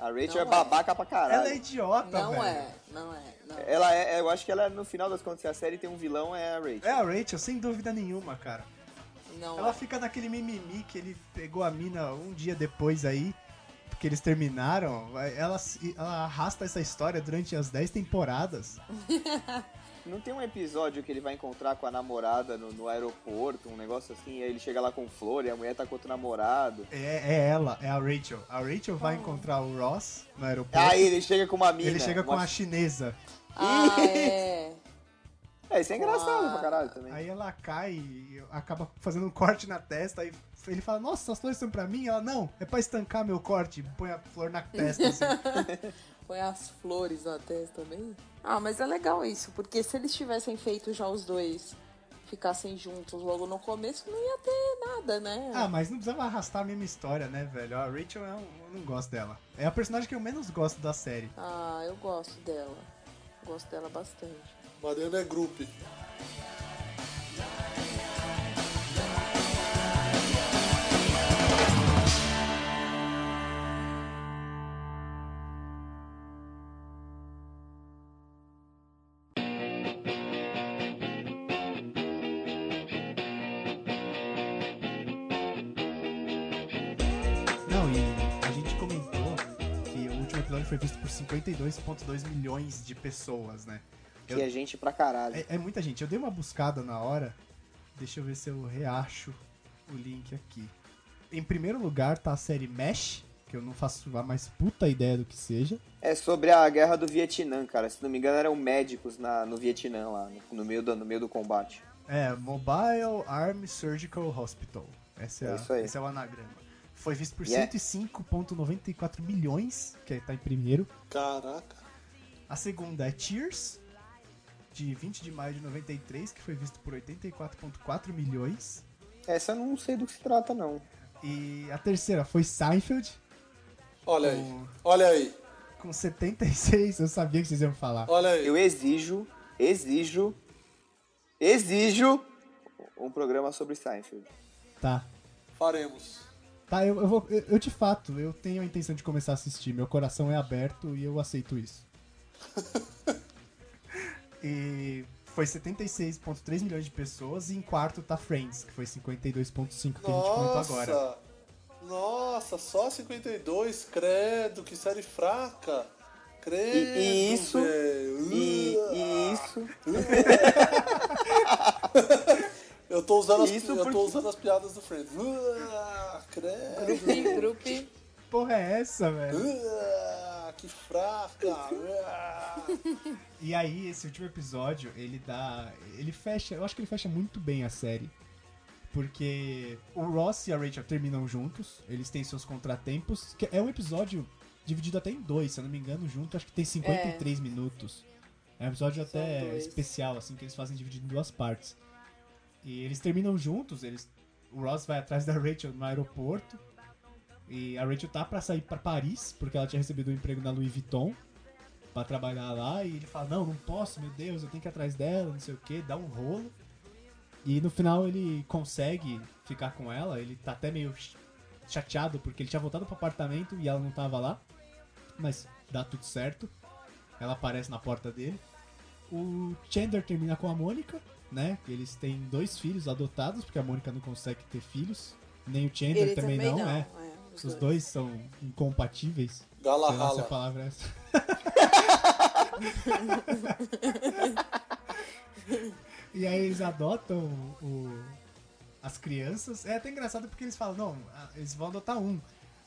A Rachel Não é é. babaca pra caralho. Ela é idiota, Não velho. é, não é, não. Ela é, eu acho que ela, no final das contas, se a série tem um vilão, é a Rachel. É a Rachel, sem dúvida nenhuma, cara. não Ela é. fica naquele mimimi que ele pegou a mina um dia depois aí, porque eles terminaram. Ela, ela arrasta essa história durante as 10 temporadas. Não tem um episódio que ele vai encontrar com a namorada no, no aeroporto, um negócio assim, e aí ele chega lá com flor e a mulher tá com outro namorado. É, é ela, é a Rachel. A Rachel vai encontrar o Ross no aeroporto. Aí ele chega com uma mina. ele chega com uma... a chinesa. Ah, é. É, isso é engraçado Ah. pra caralho também. Aí ela cai e acaba fazendo um corte na testa. Aí ele fala: Nossa, as flores são pra mim? Ela: Não, é pra estancar meu corte. Põe a flor na testa. Assim. Põe as flores na testa também. Ah, mas é legal isso, porque se eles tivessem feito já os dois ficassem juntos logo no começo, não ia ter nada, né? Ah, mas não precisava arrastar a mesma história, né, velho? A Rachel é um- eu não gosto dela. É a personagem que eu menos gosto da série. Ah, eu gosto dela. Gosto dela bastante. Mariana é grupo. Foi visto por 52,2 milhões de pessoas, né? Que é gente pra caralho. É, é muita gente. Eu dei uma buscada na hora. Deixa eu ver se eu reacho o link aqui. Em primeiro lugar tá a série Mesh, que eu não faço a mais puta ideia do que seja. É sobre a guerra do Vietnã, cara. Se não me engano, eram médicos na, no Vietnã lá, no, meio do, no meio do combate. É, Mobile Army Surgical Hospital. Esse é, É isso aí. esse é o anagrama. Foi visto por E é- 105,94 milhões, que tá em primeiro. Caraca. A segunda é Tears, de 20 de maio de 93, que foi visto por 84,4 milhões. Essa eu não sei do que se trata, não. E a terceira foi Seinfeld, Olha aí. com, Olha aí. com 76. Eu sabia que vocês iam falar. Olha aí. Eu exijo, exijo, exijo um programa sobre Seinfeld. Tá. Faremos. Tá, eu, eu vou. Eu, eu, de fato, eu tenho a intenção de começar a assistir. Meu coração é aberto e eu aceito isso. e foi 76,3 milhões de pessoas. E em quarto tá Friends, que foi 52,5 que a gente comentou agora. Nossa. Nossa, só 52. Credo, que série fraca. Credo, E, e isso, e, e isso, Eu tô usando as, Isso eu porque- tô usando as piadas do Friends. Uh, credo. Grupi, grupi. Porra, é essa, velho? Uh, que fraca. Uh. E aí, esse último episódio, ele dá. Ele fecha. Eu acho que ele fecha muito bem a série. Porque o Ross e a Rachel terminam juntos, eles têm seus contratempos. Que é um episódio dividido até em dois, se eu não me engano, junto, acho que tem 53 minutos. É um episódio até dois. especial, assim, que eles fazem dividido em duas partes. E eles terminam juntos, eles. O Ross vai atrás da Rachel no aeroporto. E a Rachel tá pra sair pra Paris, porque ela tinha recebido um emprego na Louis Vuitton pra trabalhar lá. E ele fala: Não, não posso, meu Deus, eu tenho que ir atrás dela, não sei o que, dá um rolo. E no final ele consegue ficar com ela, ele tá até meio ch- chateado porque ele tinha voltado pro apartamento e ela não tava lá. Mas dá tudo certo. Ela aparece na porta dele. O Chandler termina com a Mônica, né? Eles têm dois filhos adotados, porque a Mônica não consegue ter filhos. Nem o Chandler Ele também, também não, não. é. é, os Os dois. dois são incompatíveis. Gala Sei lá se a rala. palavra é essa. e aí eles adotam o- as crianças. É até engraçado porque eles falam, não, eles vão adotar um.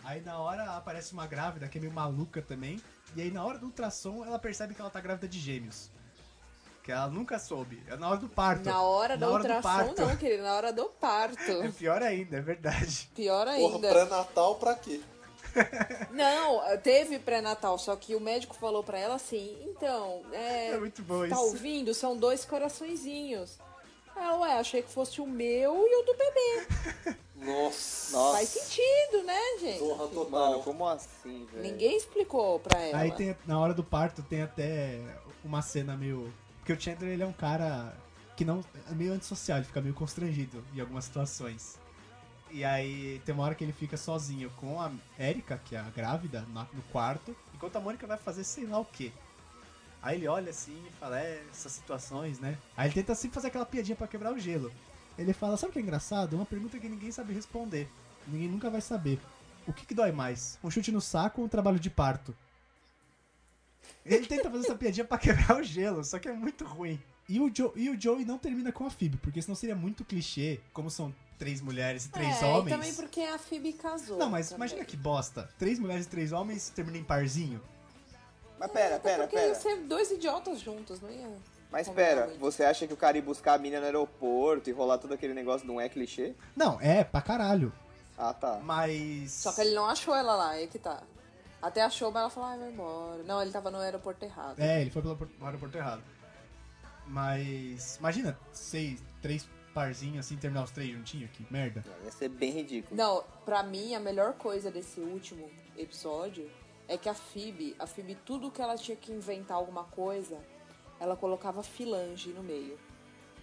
Aí na hora aparece uma grávida que é meio maluca também. E aí na hora do ultrassom ela percebe que ela tá grávida de gêmeos. Que ela nunca soube. É na hora do parto. Na hora da Na hora do ultrassom, parto. não, querido. Na hora do parto. É pior ainda, é verdade. Pior Porra, ainda. pré-natal pra quê? Não, teve pré-natal, só que o médico falou pra ela assim, então, é, É muito bom tá isso. ouvindo? São dois coraçõezinhos. Ela, ué, achei que fosse o meu e o do bebê. Nossa. Nossa. Faz sentido, né, gente? Porra total. Mano, como assim, velho? Ninguém explicou pra ela. Aí tem, na hora do parto tem até uma cena meio. Porque o Chandler ele é um cara que não. é meio antissocial, ele fica meio constrangido em algumas situações. E aí tem uma hora que ele fica sozinho com a Erika, que é a grávida, no quarto, enquanto a Mônica vai fazer sei lá o quê. Aí ele olha assim e fala, é, essas situações, né? Aí ele tenta sempre fazer aquela piadinha pra quebrar o gelo. Ele fala, sabe o que é engraçado? Uma pergunta que ninguém sabe responder. Ninguém nunca vai saber. O que, que dói mais? Um chute no saco ou um trabalho de parto? Ele tenta fazer essa piadinha pra quebrar o gelo, só que é muito ruim. E o, Joe, e o Joey não termina com a Phoebe, porque senão seria muito clichê, como são três mulheres e três é, homens. E também porque a Phoebe casou. Não, mas também. imagina que bosta. Três mulheres e três homens terminam em parzinho. Mas pera, Até pera, porque pera. ia ser dois idiotas juntos, não ia? Mas pera, você acha que o cara ir buscar a mina no aeroporto e rolar todo aquele negócio não é clichê? Não, é, pra caralho. Ah, tá. Mas. Só que ele não achou ela lá, aí que tá. Até achou, mas ela falou, ai, vai embora. Não, ele tava no aeroporto errado. É, ele foi pelo por- aeroporto errado. Mas. Imagina, seis, três parzinhos assim, terminar os três juntinhos, que merda. Ia ser bem ridículo. Não, pra mim, a melhor coisa desse último episódio é que a Phoebe, a Phoebe, tudo que ela tinha que inventar alguma coisa, ela colocava filange no meio.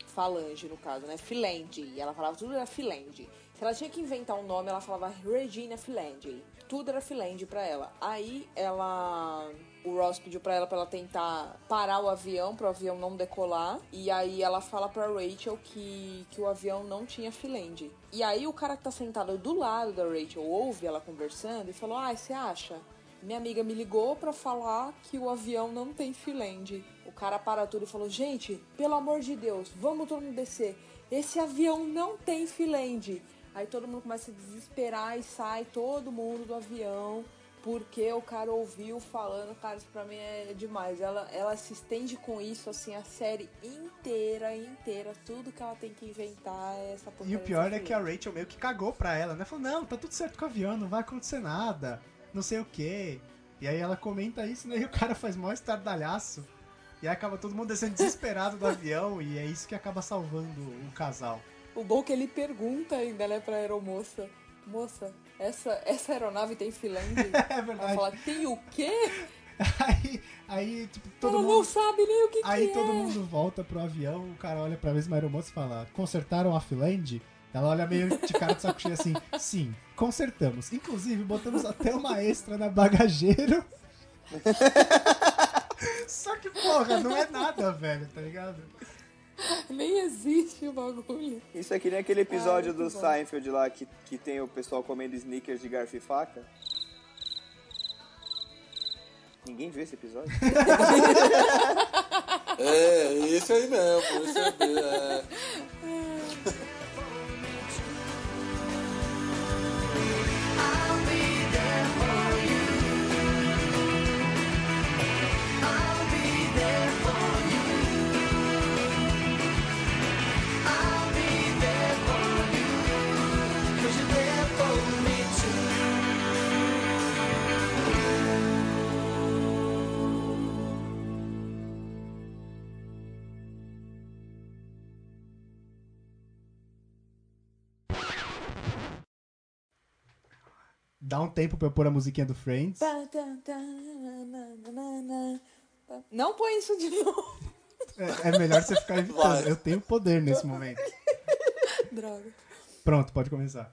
Falange, no caso, né? Filange. Ela falava tudo era Filange. Se ela tinha que inventar um nome, ela falava Regina Filange. Tudo era Filange pra ela. Aí ela. O Ross pediu pra ela pra ela tentar parar o avião, para o avião não decolar. E aí ela fala pra Rachel que, que o avião não tinha Filange. E aí o cara que tá sentado do lado da Rachel ouve ela conversando e falou: Ah, você acha? Minha amiga me ligou pra falar que o avião não tem Filange. O cara para tudo e falou: Gente, pelo amor de Deus, vamos todo mundo descer. Esse avião não tem Filange. Aí todo mundo começa a desesperar e sai todo mundo do avião. Porque o cara ouviu falando, cara, isso pra mim é demais. Ela, ela se estende com isso, assim, a série inteira, inteira. Tudo que ela tem que inventar é essa E o pior é que a. Rachel meio que cagou pra ela, né? Falou, não, tá tudo certo com o avião, não vai acontecer nada, não sei o quê. E aí ela comenta isso, né? E o cara faz mó estardalhaço. E aí acaba todo mundo descendo desesperado do avião, e é isso que acaba salvando o casal. O bom é que ele pergunta ainda, né, pra aeromoça. Moça, essa, essa aeronave tem Filange? É Ela verdade. fala, tem o quê? Aí, aí tipo, todo Ela mundo. não sabe nem o que, Aí que todo é. mundo volta pro avião, o cara olha pra mesma aeromoça e fala: Consertaram a Finland? Ela olha meio de cara de saco cheio assim: Sim, consertamos. Inclusive, botamos até uma extra na bagageiro. Só que, porra, não é nada, velho, tá ligado? Nem existe o bagulho. Isso aqui nem aquele episódio Ah, do bom. Seinfeld lá que, que tem o pessoal comendo sneakers de garfo e faca. Ninguém viu esse episódio? É, esse aí mesmo. Esse é, é. Dá um tempo pra eu pôr a musiquinha do Friends. Não põe isso de novo. É, é melhor você ficar evitando. Vai. Eu tenho poder nesse momento. Droga. Pronto, pode começar.